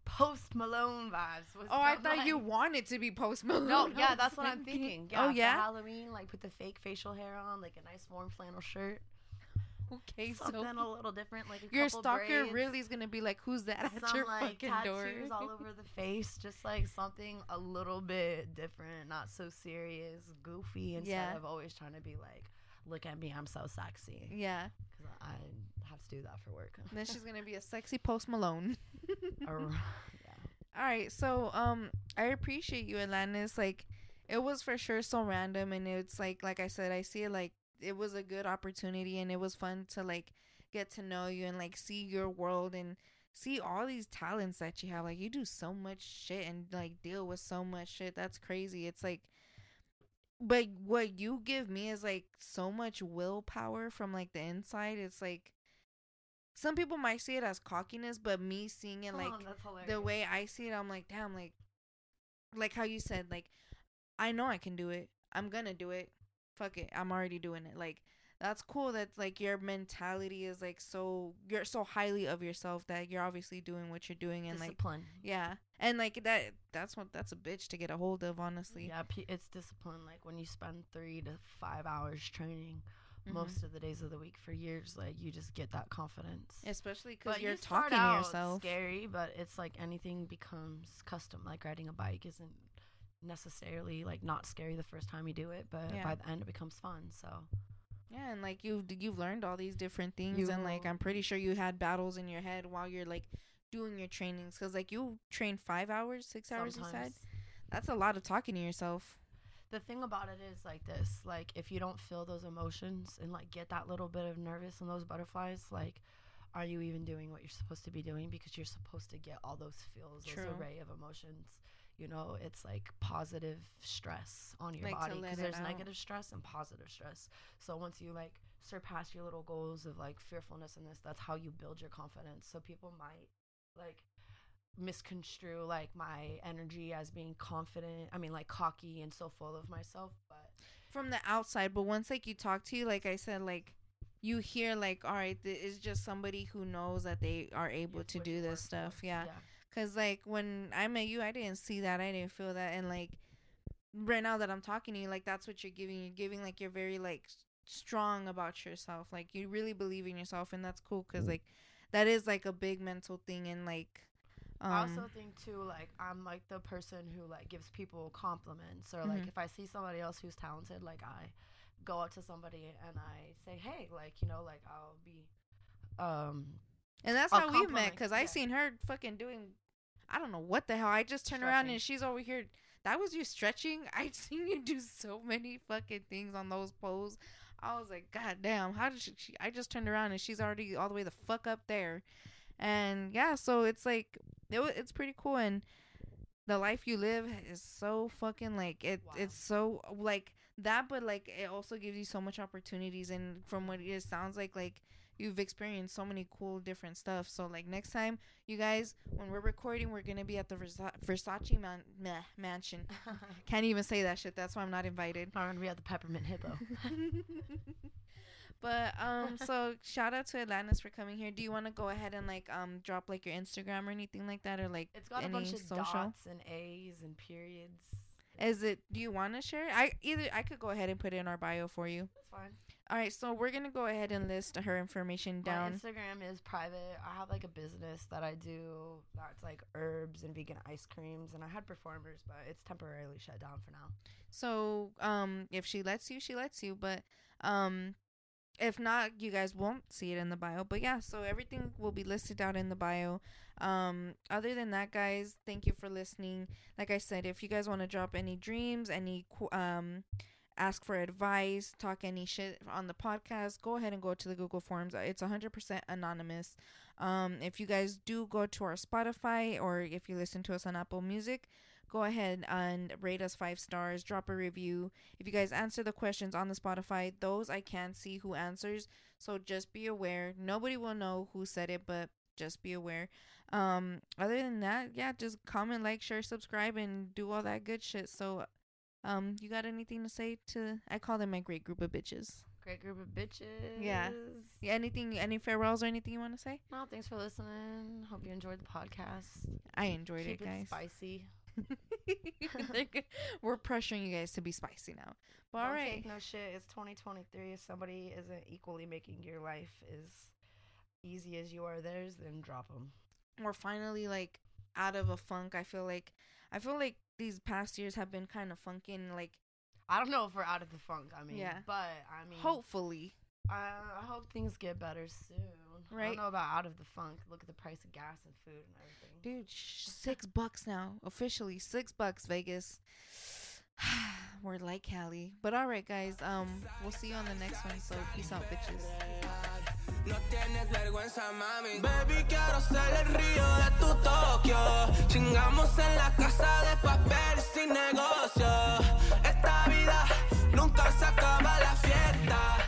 Post Malone vibes. with Oh, I thought you wanted to be Post Malone. No, yeah, [LAUGHS] that's what I'm thinking. thinking. Oh, yeah, oh for yeah. Halloween, like put the fake facial hair on, like a nice warm flannel shirt. Okay, so Something a little different, like a Your stalker braids, really is gonna be like, "Who's that at some your like fucking door?" tattoos all over the face, just like something a little bit different, not so serious, goofy, instead Yeah. of always trying to be like, "Look at me, I'm so sexy." Yeah. because I have to do that for work. Then she's [LAUGHS] gonna be a sexy Post Malone. [LAUGHS] Or- [LAUGHS] All right, so um, I appreciate you, Atlantis. Like, it was for sure so random, and it's like, like I said, I see it like it was a good opportunity, and it was fun to like get to know you and like see your world and see all these talents that you have. Like, you do so much shit and like deal with so much shit. That's crazy. It's like, but what you give me is like so much willpower from like the inside. It's like some people might see it as cockiness, but me seeing it Oh, like that's the way I see it, I'm like, damn, like, like how you said, like, I know I can do it. I'm gonna do it. Fuck it, I'm already doing it. Like, that's cool. That like your mentality is like so you're so highly of yourself that you're obviously doing what you're doing and like yeah, and like that that's what that's a bitch to get a hold of, honestly. Yeah, it's discipline. Like when you spend three to five hours training Mhm. most of the days of the week for years, like you just get that confidence. Especially 'cause But you're you talking to yourself. Scary, but it's like anything becomes custom. Like riding a bike isn't necessarily like not scary the first time you do it, but Yeah. by the end it becomes fun. So Yeah, and like you've you've learned all these different things, and like I'm pretty sure you had battles in your head while you're like doing your trainings, because like you train five hours, six hours. You said that's a lot of talking to yourself. the thing about it is like this like if you don't feel those emotions and like get that little bit of nervous and those butterflies like are you even doing what you're supposed to be doing because you're supposed to get all those feels True. those array of emotions you know it's like positive stress on your Like body because there's out. negative stress and positive stress so once you like surpass your little goals of like fearfulness and this that's how you build your confidence so people might like misconstrue like my energy as being confident i mean like cocky and so full of myself but from the outside, but once like you talk to you, like I said, like you hear like, all right, th- it's just somebody who knows that they are able to do this stuff. Yeah. yeah. Cause like when I met you, I didn't see that. I didn't feel that. And like right now that I'm talking to you, like that's what you're giving. You're giving like you're very like strong about yourself. Like you really believe in yourself, and that's cool. Cause like that is like a big mental thing, and like um, I also think too, like I'm like the person who like gives people compliments, or like Mhm. if I see somebody else who's talented, like I go up to somebody and I say, hey, like you know, like I'll be, um, And that's I'll how we met because I seen her fucking doing, I don't know what the hell. I just turned around and she's over here. That was you stretching. [LAUGHS] I seen you do so many fucking things on those poles. I was like, God damn, how did she, she? I just turned around and she's already all the way the fuck up there. And yeah, so it's like it, it's pretty cool and the life you live is so fucking like it it's so like that but like it also gives you so much opportunities and from what it sounds like like you've experienced so many cool different stuff. So like next time you guys when we're recording we're gonna be at the Versa- versace man- meh, mansion. [LAUGHS] Can't even say that shit. That's why i'm not invited. I'm gonna be at the peppermint hippo. [LAUGHS] But um so shout out to atlantis for coming here. Do you want to go ahead and like um drop like your instagram or anything like that or like It's got a bunch of social? dots and A's and periods. is it do you want to share? It? i either i could go ahead and put it in our bio for you. That's fine. All right so we're gonna go ahead and list her information down My Instagram is private. I have like a business that I do that's like herbs and vegan ice creams, and I had performers, but it's temporarily shut down for now. So, um, if she lets you, she lets you. But, um, if not, you guys won't see it in the bio. But yeah, so everything will be listed out in the bio. Um, other than that, guys, thank you for listening. Like I said, if you guys want to drop any dreams, any um, ask for advice, talk any shit on the podcast, go ahead and go to the Google Forms. It's 100% anonymous. Um, if you guys do go to our Spotify or if you listen to us on Apple Music, go ahead and rate us five stars, drop a review. If you guys answer the questions on the Spotify, those I can't see who answers. So just be aware. Nobody will know who said it, but just be aware. Um, other than that, yeah, just comment, like, share, subscribe, and do all that good shit. So, um, you got anything to say to? I call them my great group of bitches. Great group of bitches. Yeah. Yeah. Anything? Any farewells or anything you want to say? No, thanks for listening. Hope you enjoyed the podcast. I enjoyed Keep it, guys. spicy. They're. [LAUGHS] We're pressuring you guys to be spicy now. But all Don't right. take no shit. It's 2023. If somebody isn't equally making your life as easy as you are theirs, then drop them. we're finally like out of a funk. I feel like I feel like these past years have been kind of funky and like I don't know if we're out of the funk. I mean, Yeah. but I mean, hopefully, I, I hope things get better soon. Right? I don't know about out of the funk. Look at the price of gas and food and everything. dude, sh- six bucks now officially six bucks Vegas. [SIGHS] we're like Cali, but all right, guys. Um, we'll see you on the next one. So peace out, bitches. No tienes vergüenza, mami. Baby, quiero ser el río de tu Tokio. Chingamos en la casa de papel sin negocio. Esta vida nunca se acaba la fiesta.